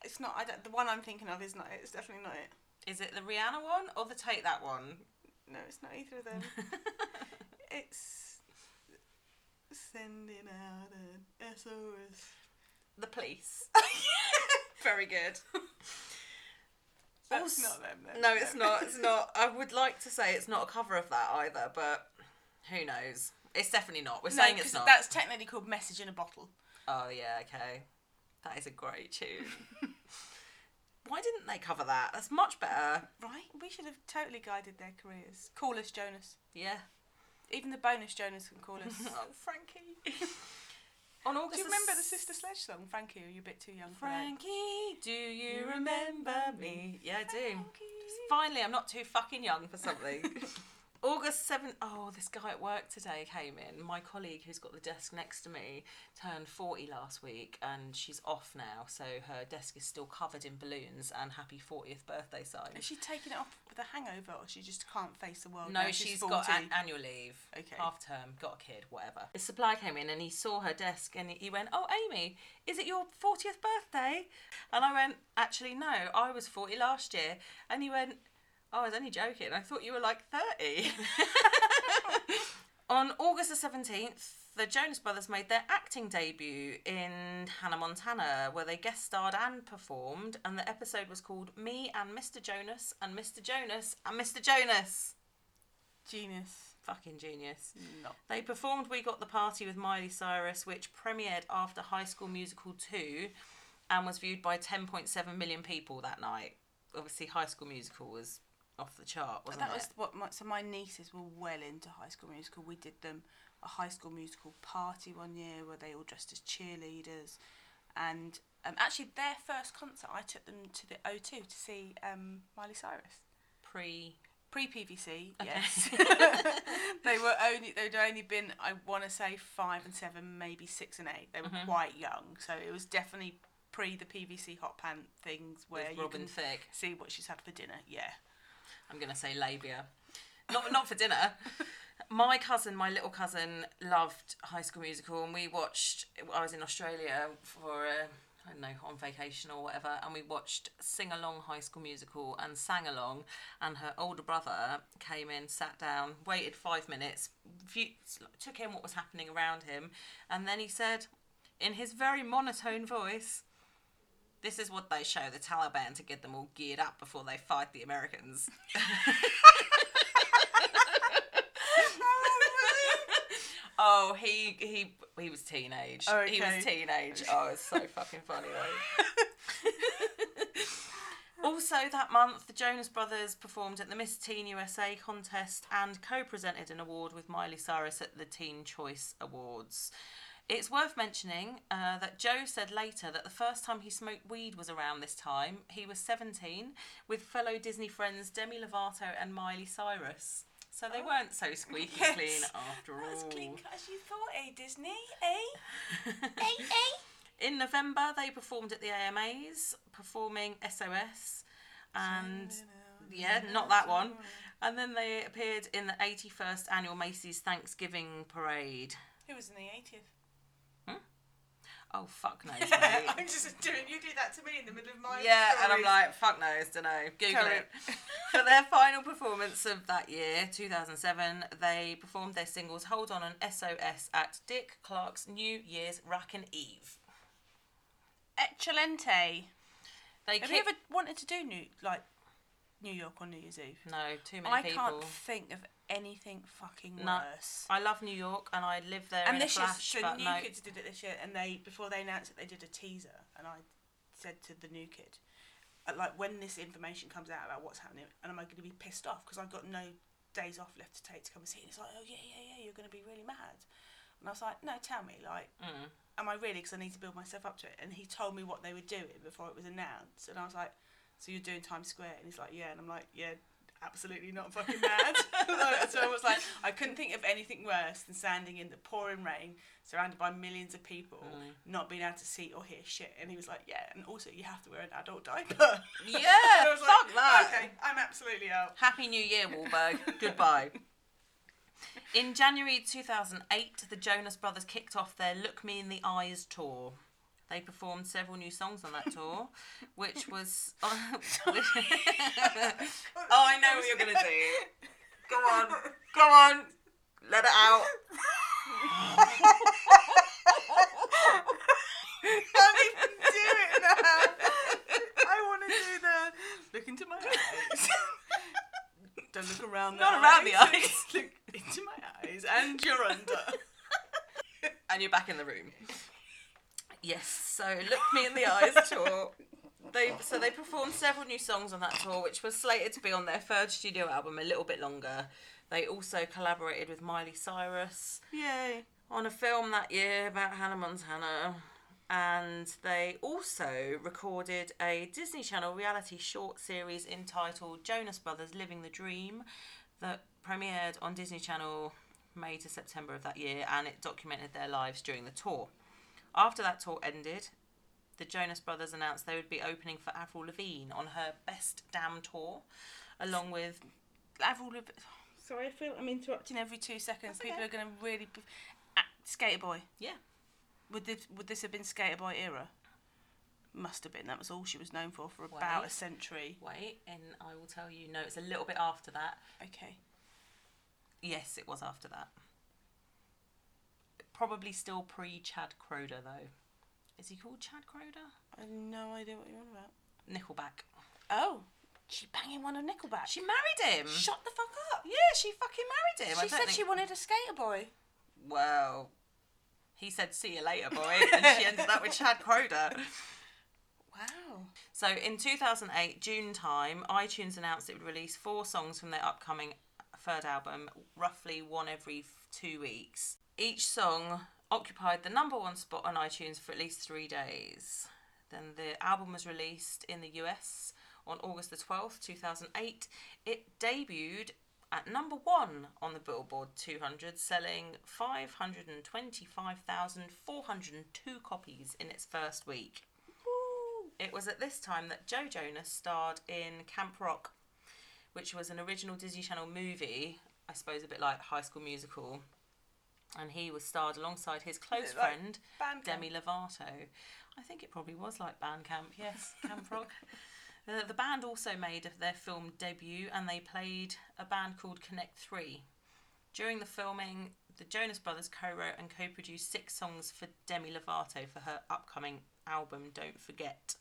It's not. I don't, the one I'm thinking of is not it. It's definitely not it. Is it the Rihanna one or the Take That one? No, it's not either of them. it's sending out an SOS. the police. Very good. That's Also- not them. Then. No, it's not. It's not. I would like to say it's not a cover of that either, but who knows? It's definitely not. We're No, saying it's not. That's technically called "Message in a Bottle." Oh yeah, okay. That is a great tune. Why didn't they cover that? That's much better. Right? We should have totally guided their careers. Call us Jonas. Yeah. Even the bonus Jonas can call us. oh, Frankie. On August. Do you remember the Sister Sledge song, Frankie? Are you a bit too young for that? Frankie, do you remember me? Yeah, I do. Frankie. Finally, I'm not too fucking young for something. August 7th, oh, this guy at work today came in. My colleague who's got the desk next to me turned 40 last week and she's off now. So her desk is still covered in balloons and happy 40th birthday sign. Is signs. she taking it off with a hangover, or she just can't face the world? No, she's 40? got an- annual leave. Okay. Half term, got a kid, whatever. The supply came in and he saw her desk and he went, Oh, Amy, is it your 40th birthday? And I went, Actually, no, I was 40 last year. And he went, Oh, I was only joking. I thought you were like 30. On August the 17th, the Jonas Brothers made their acting debut in Hannah Montana, where they guest starred and performed, and the episode was called Me and Mr. Jonas and Mr. Jonas and Mr. Jonas. Genius. Fucking genius. No. They performed We Got the Party with Miley Cyrus, which premiered after High School Musical 2 and was viewed by 10.7 million people that night. Obviously, High School Musical was off the chart, wasn't that it? was what my, so my nieces were well into High School Musical. We did them a High School Musical party one year where they all dressed as cheerleaders, and um, actually their first concert I took them to the O2 to see um, Miley Cyrus. Pre. Pre PVC, Okay. yes. they were only they'd only been I want to say five and seven, maybe six and eight. They were Mhm. quite young, so it was definitely pre the PVC hot pant things where With you Robin can Thicke. see what she's had for dinner. Yeah. I'm gonna say labia. Not not for dinner. My cousin, my little cousin, loved High School Musical, and we watched. I was in Australia for a, I don't know on vacation or whatever, and we watched sing along High School Musical and sang along. And her older brother came in, sat down, waited five minutes, took in what was happening around him, and then he said, in his very monotone voice. This is what they show the Taliban to get them all geared up before they fight the Americans. oh, he he he was teenage. Oh, He was teenage. Oh, it's so fucking funny though. also, that month, the Jonas Brothers performed at the Miss Teen USA contest and co-presented an award with Miley Cyrus at the Teen Choice Awards. It's worth mentioning uh, that Joe said later that the first time he smoked weed was around this time. He was 17 with fellow Disney friends Demi Lovato and Miley Cyrus. So they weren't so squeaky Yes. clean after all. As clean cut as you thought, eh, Disney? Eh? eh, eh? In November, they performed at the AMAs, performing SOS, and yeah, not that one. And then they appeared in the 81st annual Macy's Thanksgiving Parade. Who was in the 80th? Oh fuck knows, Yeah. I'm just doing. You did that to me in the middle of my. Yeah, and I'm like, fuck knows, don't know. Google Carry it. For their final performance of that year, 2007, they performed their singles "Hold On" and "SOS" at Dick Clark's New Year's Rockin' Eve. Excelente. They Have you ever wanted to do New like New York on New Year's Eve? no too many I people. I can't think of anything fucking No. worse. I love New York and I live there And this year, flash, so New no. Kids did it this year, and they before they announced it, they did a teaser, and I said to the new kid, uh, like when this information comes out about what's happening, and am I going to be pissed off because I've got no days off left to take to come and see it? And he's like, oh yeah, yeah, yeah, you're going to be really mad, and I was like, no, tell me, like, Mm. am I really? Because I need to build myself up to it. And he told me what they were doing before it was announced, and I was like, so you're doing Times Square? And he's like, yeah, and I'm like, yeah. Absolutely not fucking mad. so I was like, I couldn't think of anything worse than standing in the pouring rain, surrounded by millions of people, Mm. not being able to see or hear shit. And he was like, yeah, and also you have to wear an adult diaper. Yeah, And I was fuck like, that. Okay, I'm absolutely out. Happy New Year, Wahlberg. Goodbye. In January 2008, the Jonas Brothers kicked off their Look Me in the Eyes tour. They performed several new songs on that tour, which was. Uh, oh, I know what you're going to do. Go on. Go on. Let it out. can't even do it now. I want to do the look into my eyes. Don't look around. Not around the eyes. look into my eyes, and you're under. and you're back in the room. Yes, so Look Me in the Eyes tour. They so they performed several new songs on that tour, which was slated to be on their third studio album, a little bit longer. They also collaborated with Miley Cyrus Yay! on a film that year about Hannah Montana. And they also recorded a Disney Channel reality short series entitled Jonas Brothers Living the Dream that premiered on Disney Channel May to September of that year and it documented their lives during the tour. After that tour ended, the Jonas Brothers announced they would be opening for Avril Lavigne on her Best Damn tour, along with. Avril Lav- Sorry, I feel I'm interrupting every two seconds. That's People okay. are going to really. Be- ah, Skater Boy. Yeah. Would this would this have been Skater Boy era? Must have been. That was all she was known for for about Wait. a century. Wait, and I will tell you, no, it's a little bit after that. Okay. Yes, it was after that. Probably still pre Chad Croder, though. Is he called Chad Croder? I have no idea what you're on about. Nickelback. Oh, she banging one of Nickelback. She married him. shut the fuck up. yeah, she fucking married him. I She don't said think- she wanted a Skater Boy. Well, he said, see you later, boy. And she ended up with Chad Croder. Wow. So in 2008, June time, iTunes announced it would release four songs from their upcoming third album, roughly one every f- two weeks. Each song occupied the number one spot on iTunes for at least three days. Then the album was released in the US on August the 12th, 2008. It debuted at number one on the Billboard 200, selling 525,402 copies in its first week. It was at this time that Joe Jonas starred in Camp Rock, which was an original Disney Channel movie, I suppose a bit like High School Musical. And he was starred alongside his close like friend, Demi Lovato. I think it probably was like Bandcamp, yes, Camp Rock. Uh, the band also made their film debut and they played a band called Connect 3. During the filming, the Jonas Brothers co wrote and co produced six songs for Demi Lovato for her upcoming album Don't Forget.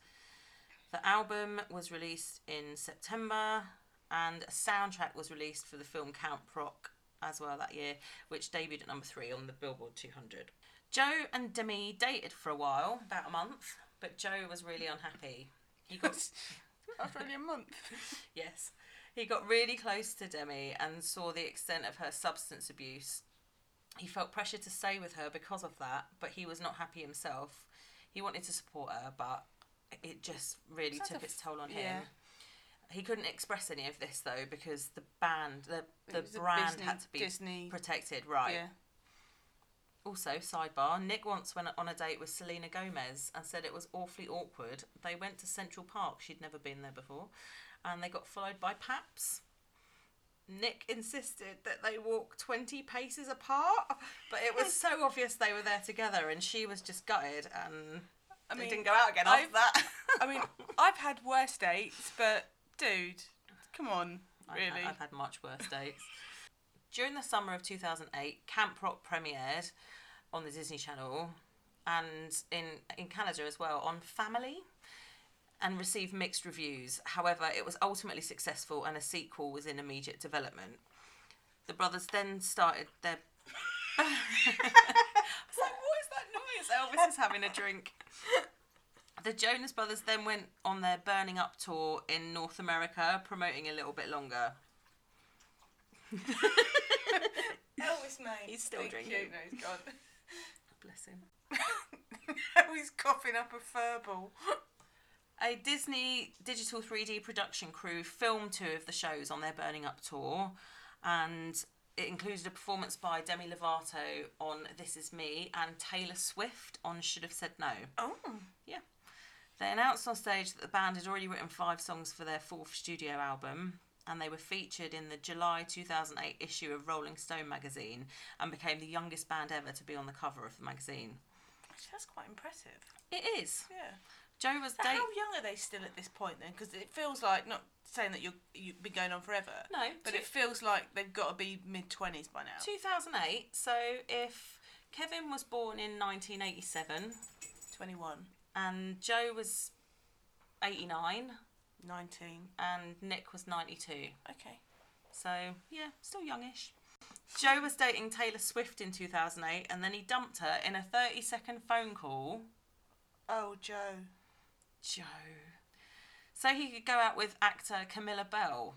The album was released in September and a soundtrack was released for the film Camp Rock as well that year, which debuted at number three on the Billboard 200. Joe and Demi dated for a while, about a month, but Joe was really unhappy. He got After only a month. Yes. He got really close to Demi and saw the extent of her substance abuse. He felt pressure to stay with her because of that, but he was not happy himself. He wanted to support her, but it just really Sounds took its toll on yeah. He couldn't express any of this though because the band, the the brand Disney- had to be Disney- protected, right? Yeah. Also, sidebar, Nick once went on a date with Selena Gomez and said it was awfully awkward. They went to Central Park, she'd never been there before, and they got followed by Paps. Nick insisted that they walk 20 paces apart, but it was so obvious they were there together, and she was just gutted, and I mean, didn't go out again I've- after that. I mean, I've had worse dates, but dude, come on, I've really. had- I've had much worse dates. During the summer of 2008, Camp Rock premiered on the Disney Channel and in, in Canada as well on Family and received mixed reviews. However, it was ultimately successful and a sequel was in immediate development. The brothers then started their. I was like, what is that noise? Elvis is having a drink. The Jonas Brothers then went on their Burning Up tour in North America, promoting a little bit longer. Elvis, mate. He's still drinking. You. No, he's gone. Bless him. he's coughing up a furball. A Disney digital 3D production crew filmed two of the shows on their Burning Up tour, and it included a performance by Demi Lovato on This Is Me and Taylor Swift on Should Have Said No. Oh. Yeah. They announced on stage that the band had already written five songs for their fourth studio album, and they were featured in the July 2008 issue of Rolling Stone magazine and became the youngest band ever to be on the cover of the magazine. Actually, that's quite impressive. It is. Yeah. Joe was date. how young are they still at this point then? Because it feels like not saying that you're you've been going on forever. No, But two- it feels like they've got to be mid twenties by now. 2008. So if Kevin was born in 1987 Twenty one. And Joe was 89 19. and Nick was 92. Okay. So yeah, still youngish. Joe was dating Taylor Swift in 2008 and then he dumped her in a 30 second phone call. Oh, Joe. Joe. So he could go out with actor Camilla Belle.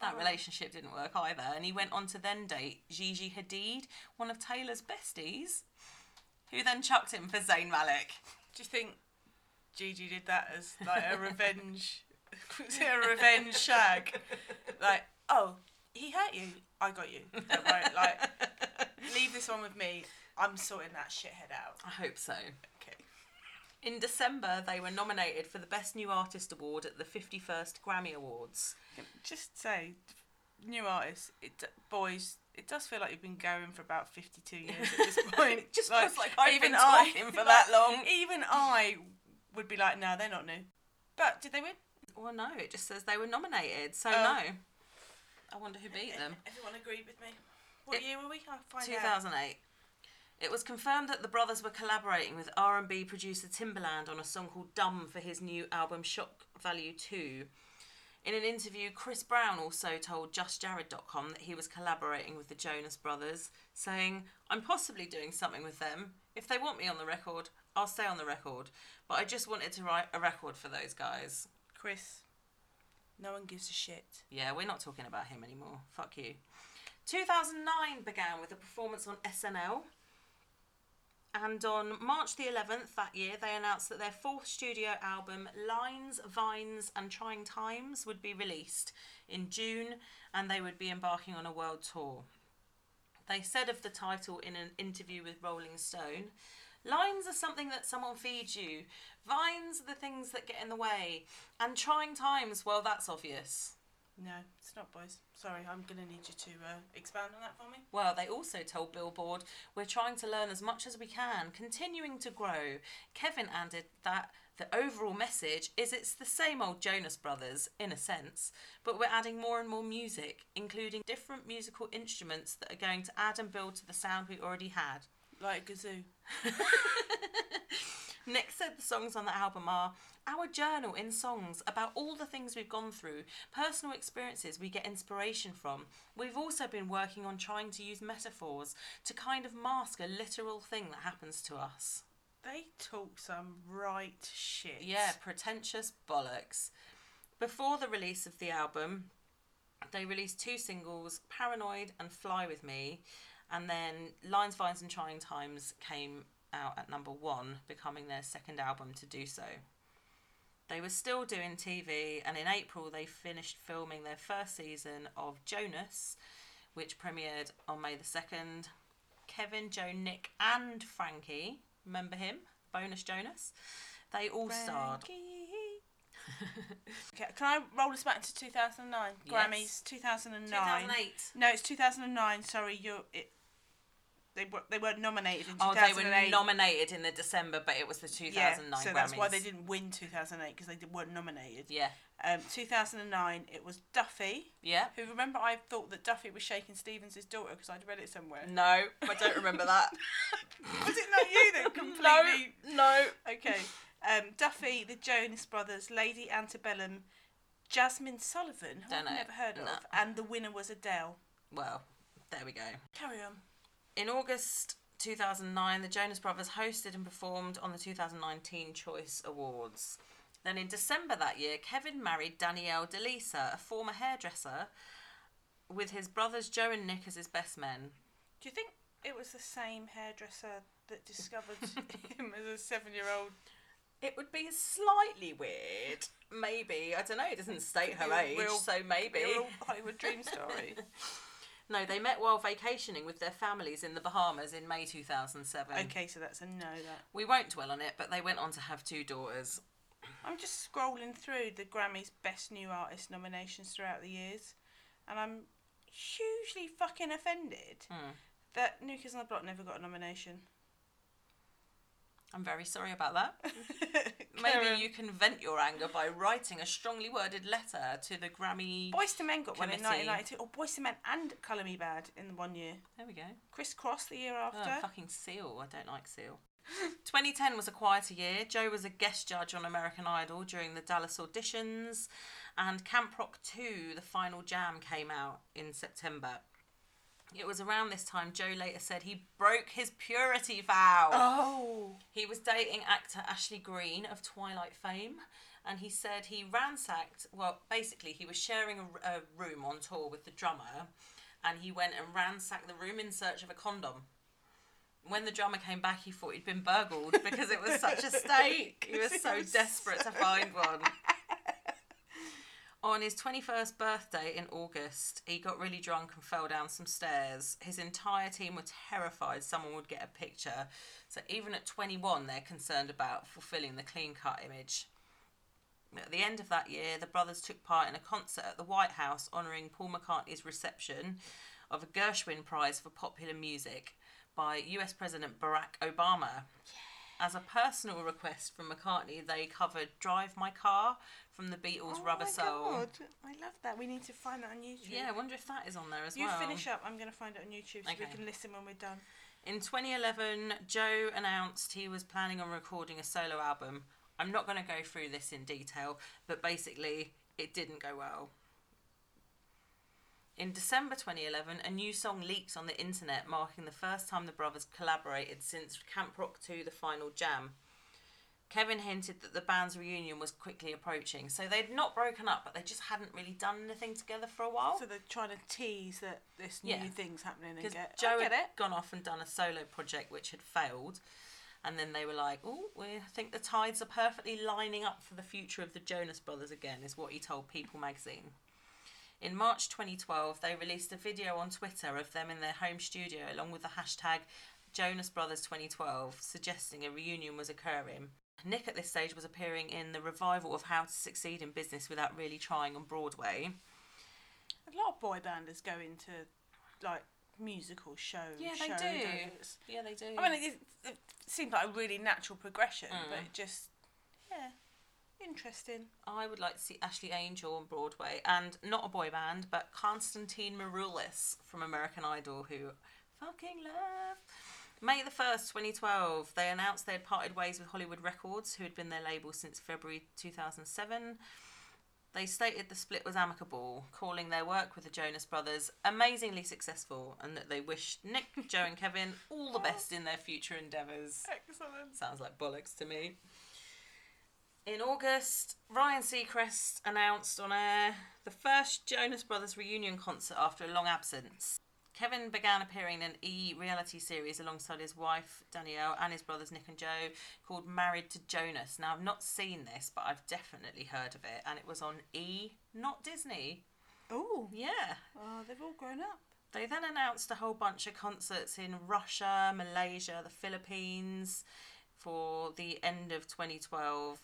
That Oh. relationship didn't work either, and he went on to then date Gigi Hadid, one of Taylor's besties, who then chucked him for Zayn Malik. Do you think Gigi did that as like a revenge? was it a revenge shag? Like, oh, he hurt you. I got you. Don't worry. Like, leave this one with me. I'm sorting that shithead out. I hope so. Okay. In December, they were nominated for the Best New Artist Award at the 51st Grammy Awards. Just say, new artists, it boys. It does feel like you've been going for about fifty-two years at this point. It just feels like I've been I- talking for that long. Even I would be like, no, they're not new. But did they win? Well, no, it just says they were nominated, so Oh. no. I wonder who beat them. Everyone agreed with me. What It- year were we? I'll find out. 2008. It was confirmed that the brothers were collaborating with R&B producer Timbaland on a song called "Dumb" for his new album Shock Value 2. In an interview, Chris Brown also told JustJared.com that he was collaborating with the Jonas Brothers, saying, "I'm possibly doing something with them. If they want me on the record, I'll stay on the record. But I just wanted to write a record for those guys." Chris. No one gives a shit. Yeah, we're not talking about him anymore. Fuck you. 2009 began with a performance on SNL. And on March the 11th that year, they announced that their fourth studio album, Lines, Vines, and Trying Times, would be released in June and they would be embarking on a world tour. They said of the title in an interview with Rolling Stone Lines are something that someone feeds you, vines are the things that get in the way, and trying times, well, that's obvious. No, it's not, boys. Sorry, I'm gonna need you to uh, expand on that for me. Well, they also told Billboard, we're trying to learn as much as we can, continuing to grow. Kevin added that the overall message is it's the same old Jonas Brothers, in a sense, but we're adding more and more music, including different musical instruments that are going to add and build to the sound we already had. Like Gazoo. Nick said the songs on the album are our journal in songs about all the things we've gone through, personal experiences we get inspiration from. We've also been working on trying to use metaphors to kind of mask a literal thing that happens to us. They talk some right shit. Yeah, pretentious bollocks. Before the release of the album, they released two singles, Paranoid and Fly With Me, and then Lines, Vines and Trying Times came out at number one, becoming their second album to do so. They were still doing TV, and in April they finished filming their first season of Jonas, which premiered on May the 2nd. Kevin, Joe, Nick, and Frankie, remember him? Bonus Jonas. They all starred. Okay, can I roll us back to 2009? Yes. Grammys 2009. 2008. No, it's 2009. Sorry, you're it. They were they weren't nominated in Oh, 2008. they were nominated in the December, but it was the 2009 yeah, so Grammys. that's why they didn't win 2008 because they did- weren't nominated. Yeah, Um, 2009, it was Duffy. yeah. Who remember I thought that Duffy was Shaking Stevens' daughter because I'd read it somewhere. No, I don't remember that. Was it not you that completely? no, no. Okay. Um, Duffy, the Jonas Brothers, Lady Antebellum, Jazmine Sullivan, who Don't I've know. never heard No. of, and the winner was Adele. Well, there we go. Carry on. In August 2009, the Jonas Brothers hosted and performed on the 2019 Choice Awards. Then in December that year, Kevin married Danielle Deleasa, a former hairdresser, with his brothers Joe and Nick as his best men. Do you think it was the same hairdresser that discovered him as a seven-year-old? It would be slightly weird. Maybe. I don't know. It doesn't state her age, real- so maybe. Real Hollywood dream story. No, they met while vacationing with their families in the Bahamas in May 2007. okay, so that's a no. That We won't dwell on it, but they went on to have two daughters. I'm just scrolling through the Grammys Best New Artist nominations throughout the years, and I'm hugely fucking offended Hmm. that New Kids on the Block never got a nomination. I'm very sorry about that. Maybe you can vent your anger by writing a strongly worded letter to the Grammy. Boyz II Men got one in Committee. 1992. Or Boyz II Men and Color Me Badd in one year. There we go. Kris Kross the year Oh, after. fucking Seal. I don't like Seal. 2010 was a quieter year. Joe was a guest judge on American Idol during the Dallas auditions, and Camp Rock 2, the final jam, came out in September. It was around this time Joe later said he broke his purity vow. oh. He was dating actor Ashley Greene of Twilight fame, and he said he ransacked. Well, basically, he was sharing a, a room on tour with the drummer, and he went and ransacked the room in search of a condom. When the drummer came back, he thought he'd been burgled because it was such a state. He was so desperate to find one. On his 21st birthday in August, he got really drunk and fell down some stairs. His entire team were terrified someone would get a picture. So even at 21, they're concerned about fulfilling the clean cut image. At the end of that year, the brothers took part in a concert at the White House honouring Paul McCartney's reception of a Gershwin Prize for Popular Music by US President Barack Obama. As a personal request from McCartney, they covered Drive My Car from the Beatles' Oh Rubber my Soul. God, I love that. We need to find that on YouTube. Yeah, I wonder if that is on there as You well. You finish up. I'm going to find it on YouTube so we can listen when we're done. In 2011, Joe announced he was planning on recording a solo album. I'm not going to go through this in detail, but basically, it didn't go well. In December 2011, a new song leaked on the internet, marking the first time the brothers collaborated since Camp Rock 2 The Final Jam. Kevin hinted that the band's reunion was quickly approaching, so they'd not broken up, but they just hadn't really done anything together for a while. So they're trying to tease that this new Yeah. thing's happening and Because get. Joe get had it. gone off and done a solo project which had failed, and then they were like, "Oh, we think the tides are perfectly lining up for the future of the Jonas Brothers again," is what he told People magazine. In March 2012, they released a video on Twitter of them in their home studio along with the hashtag Jonas Brothers 2012, suggesting a reunion was occurring. Nick at this stage was appearing in the revival of How to Succeed in Business Without Really Trying on Broadway. A lot of boy banders go into like musical shows. Yeah, they show, do. don't they? It's- Yeah, they do. I mean, it, it seems like a really natural progression, but Mm. it just yeah, interesting. I would like to see Ashley Angel on Broadway, and not a boy band, but Constantine Maroulis from American Idol, who fucking love. May the 1st, 2012, they announced they had parted ways with Hollywood Records, who had been their label since February 2007. They stated the split was amicable, calling their work with the Jonas Brothers amazingly successful, and that they wished Nick, Joe, and Kevin all the best in their future endeavours. Excellent. Sounds like bollocks to me. In August, Ryan Seacrest announced on air the first Jonas Brothers reunion concert after a long absence. Kevin began appearing in an E reality series alongside his wife Danielle and his brothers Nick and Joe called Married to Jonas. Now, I've not seen this, but I've definitely heard of it, and it was on E, not Disney. Oh, Yeah. oh, they've all grown up. They then announced a whole bunch of concerts in Russia, Malaysia, the Philippines for the end of 2012.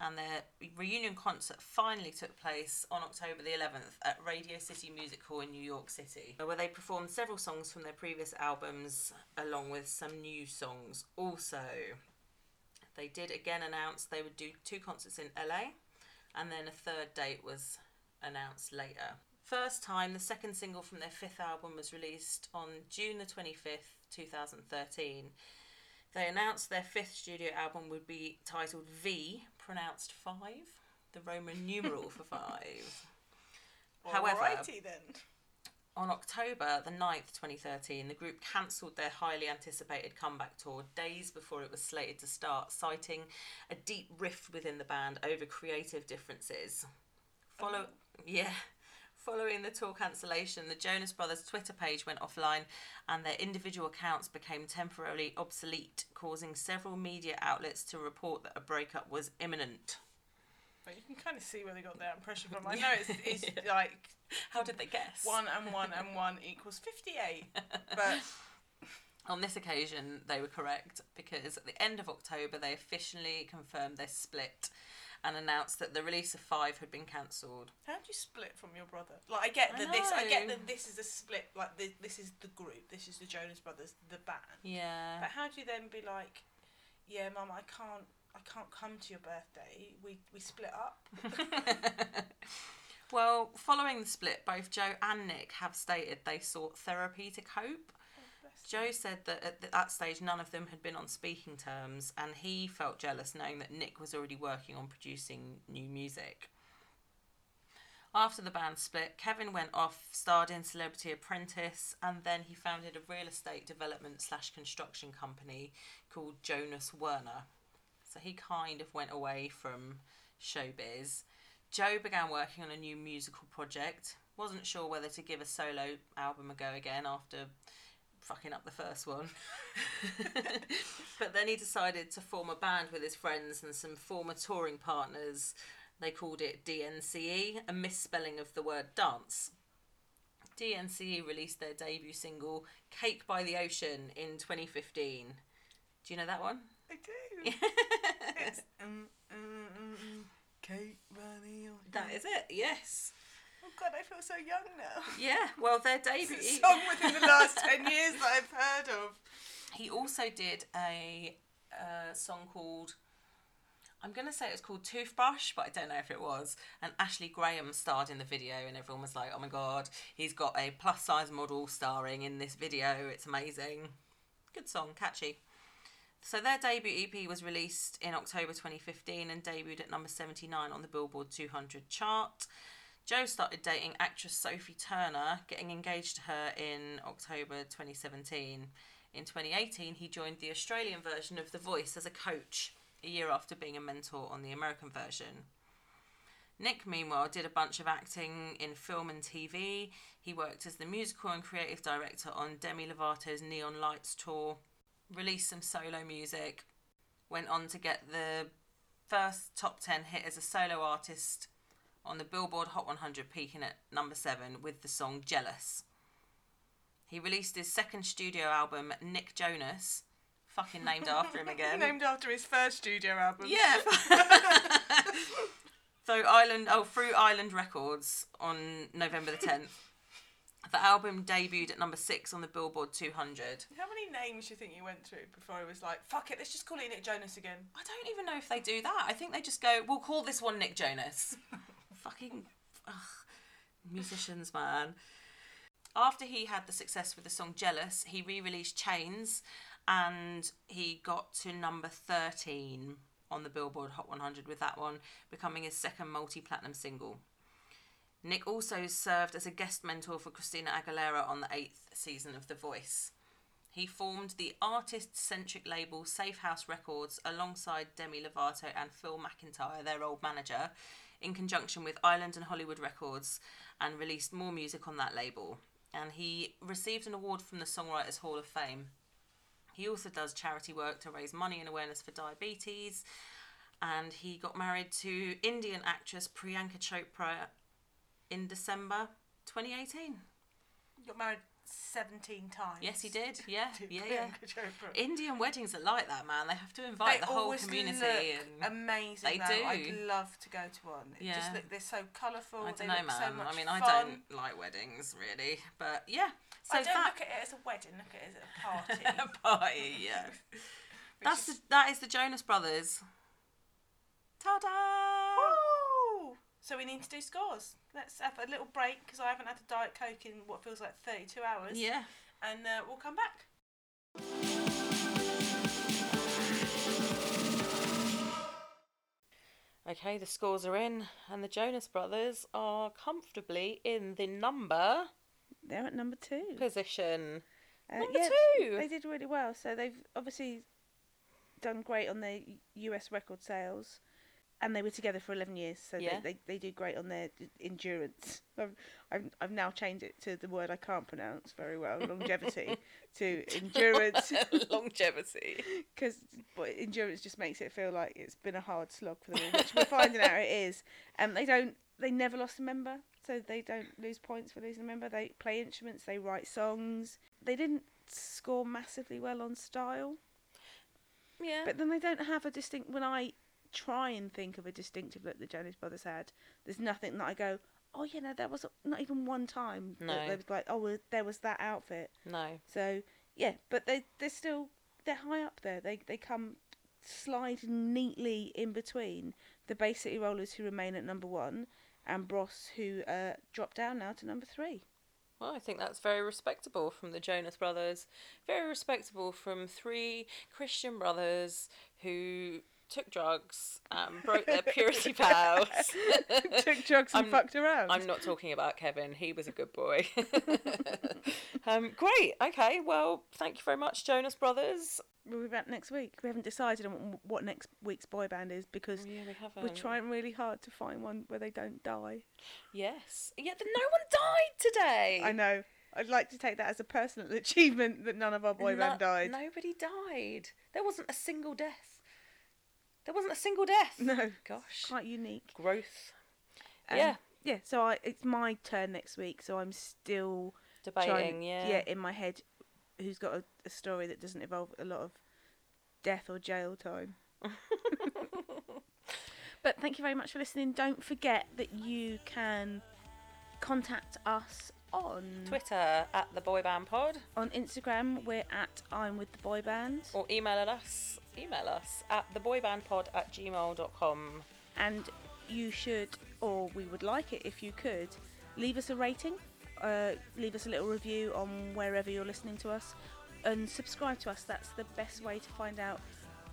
And their reunion concert finally took place on October the 11th at Radio City Music Hall in New York City, where they performed several songs from their previous albums along with some new songs. Also, they did again announce they would do two concerts in LA, and then a third date was announced later. First time, the second single from their fifth album was released on June the 25th, 2013. They announced their fifth studio album would be titled V, pronounced five, the Roman numeral for five. However, Alrighty then. on October the 9th, 2013, the group cancelled their highly anticipated comeback tour days before it was slated to start, citing a deep rift within the band over creative differences. Follow, oh. yeah. Following the tour cancellation, the Jonas Brothers Twitter page went offline and their individual accounts became temporarily obsolete, causing several media outlets to report that a breakup was imminent. But you can kind of see where they got that impression from. I know it's, it's like How did they guess? one and one and one equals 58. But On this occasion, they were correct because at the end of October, they officially confirmed their split and announced that the release of Five had been cancelled. how do you split from your brother? Like, I get I that this, I get that this is a split. Like, this, this is the group. This is the Jonas Brothers, the band. Yeah. But how do you then be like, yeah, mum, I can't, I can't come to your birthday. We we split up. well, following the split, both Joe and Nick have stated they sought therapy to cope. Joe said that at that stage none of them had been on speaking terms, and he felt jealous knowing that Nick was already working on producing new music. After the band split, Kevin went off, starred in Celebrity Apprentice, and then he founded a real estate development slash construction company called Jonas Werner. So he kind of went away from showbiz. Joe began working on a new musical project. Wasn't sure whether to give a solo album a go again after fucking up the first one. but then he decided to form a band with his friends and some former touring partners They called it DNCE, a misspelling of the word dance. DNCE released their debut single Cake by the Ocean in 2015. Do you know that one? I do. it's, mm, mm, mm, mm, Kate Bunny. oh, That is it, yes. Oh God, I feel so young now. Yeah, well, their debut. It's a song within the last 10 years that I've heard of. He also did a uh, song called. I'm going to say it was called Toothbrush, but I don't know if it was. And Ashley Graham starred in the video, and everyone was like, oh my god, he's got a plus size model starring in this video. It's amazing. Good song, catchy. So their debut EP was released in October 2015 and debuted at number 79 on the Billboard 200 chart. Joe started dating actress Sophie Turner, getting engaged to her in October 2017. In 2018, he joined the Australian version of The Voice as a coach, a year after being a mentor on the American version. Nick, meanwhile, did a bunch of acting in film and TV. He worked as the musical and creative director on Demi Lovato's Neon Lights tour, released some solo music, went on to get the first top 10 hit as a solo artist on the Billboard Hot 100, peaking at number 7 with the song Jealous. He released his second studio album, Nick Jonas, fucking named after him again. Named after his first studio album. Yeah. so Island, oh, through Island Records on November the 10th. The album debuted at number six on the Billboard 200. How many names do you think you went through before it was like, fuck it, let's just call it Nick Jonas again? I don't even know if they do that. I think they just go, we'll call this one Nick Jonas. Fucking ugh, musicians, man. After he had the success with the song Jealous, he re released Chains and he got to number 13 on the Billboard Hot 100 with that one, becoming his second multi platinum single. Nick also served as a guest mentor for Christina Aguilera on the eighth season of The Voice. He formed the artist centric label Safe House Records alongside Demi Lovato and Phil McIntyre, their old manager, in conjunction with Island and Hollywood Records, and released more music on that label. And he received an award from the Songwriters Hall of Fame. He also does charity work to raise money and awareness for diabetes. And he got married to Indian actress Priyanka Chopra in December 2018. Got married 17 times. Yes, he did. Yeah, yeah, yeah. Indian weddings are like that, man. They have to invite They the whole community. and amazing. They though. do. I'd love to go to one. It Yeah. just look, they're so colourful. I they don't know, look man. So much I mean, I don't like weddings really, but yeah. So I don't that look at it as a wedding. Look at it as a party. A party, yeah. That's is- the, that is the Jonas Brothers. Ta-da! Woo! So we need to do scores. Let's have a little break because I haven't had a diet coke in what feels like 32 hours. Yeah. And uh, we'll come back. Okay, the scores are in, and the Jonas Brothers are comfortably in the number They're at number two. position. Uh, Number yeah, two. They did really well. So they've obviously done great on their US record sales. And they were together for 11 years, so Yeah. they, they, they do great on their endurance. I've, I've, I've now changed it to the word I can't pronounce very well, longevity, to endurance, Longevity. because but endurance just makes it feel like it's been a hard slog for them, all, which we're finding out it is. And they don't, they never lost a member, so they don't lose points for losing a member. They play instruments, they write songs. They didn't score massively well on style, Yeah. but then they don't have a distinct. When I try and think of a distinctive look the Jonas Brothers had, there's nothing that I go, oh yeah, no, there was not even one time that No. they was like, oh, well, there was that outfit. no. So yeah, but they they're still they're high up there. They they come sliding neatly in between the Bay City Rollers who remain at number one and Bros who uh, drop down now to number three. Well, I think that's very respectable from the Jonas Brothers. Very respectable from three Christian brothers who took drugs and broke their purity vows. Took drugs and I'm- fucked around. I'm not talking about Kevin. He was a good boy. um, great. Okay. Well, thank you very much, Jonas Brothers. We'll be back next week. We haven't decided on what next week's boy band is because Yeah, we we're trying really hard to find one where they don't die. Yes. Yeah. No one died today. I know. I'd like to take that as a personal achievement that none of our boy No- band died. Nobody died. There wasn't a single death. There wasn't a single death. No, Gosh. quite unique. Growth. Um, yeah. yeah. So I, it's my turn next week. So I'm still Debating, trying, yeah. yeah, in my head, who's got a, a story that doesn't involve a lot of death or jail time. but thank you very much for listening. Don't forget that you can contact us on Twitter at the Boy Band Pod on Instagram. We're at I'm with the boy band, or email us email us at theboybandpod at gmail.com. and you should, or we would like it if you could, leave us a rating, uh, leave us a little review on wherever you're listening to us, and subscribe to us. That's the best way to find out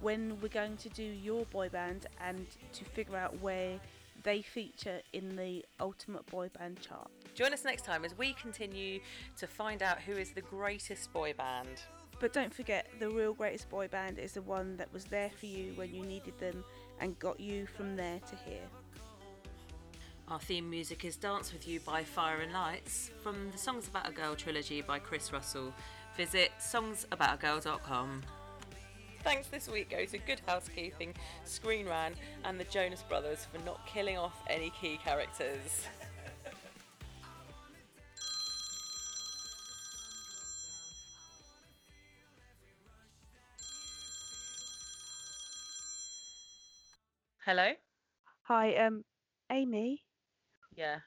when we're going to do your boy band and to figure out where they feature in the Ultimate Boy Band chart. Join us next time as we continue to find out who is the greatest boy band. But don't forget, the real greatest boy band is the one that was there for you when you needed them and got you from there to here. Our theme music is Dance With You by Fire and Lights from the Songs About a Girl trilogy by Chris Russell. Visit songsaboutagirl.com. Thanks this week go to Good Housekeeping, Screen Rant, and the Jonas Brothers for not killing off any key characters. Hello? Hi, um, Amy, Yeah.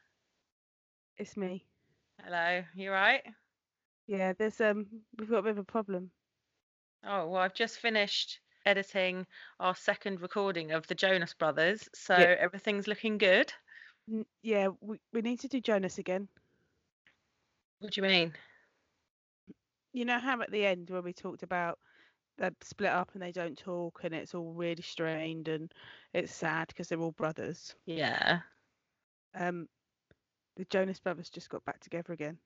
it's me. Hello. You right? Yeah, there's um, we've got a bit of a problem. Oh, well, I've just finished editing our second recording of the Jonas Brothers, so Yeah. everything's looking good. N- yeah, we we need to do Jonas again. What do you mean? You know how at the end when we talked about they split up and they don't talk and it's all really strained and it's sad because they're all brothers. Yeah. Um, the Jonas Brothers just got back together again.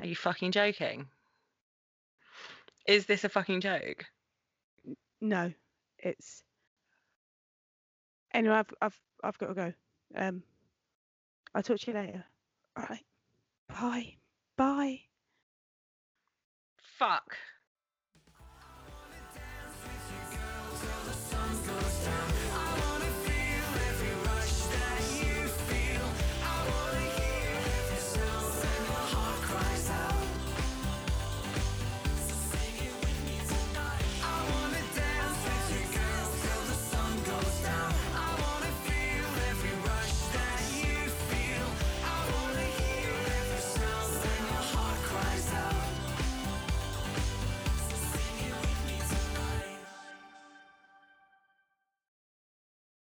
Are you fucking joking? Is this a fucking joke? No, it's anyway. I've I've I've got to go. Um, I'll talk to you later. All right. Bye. Bye. Fuck.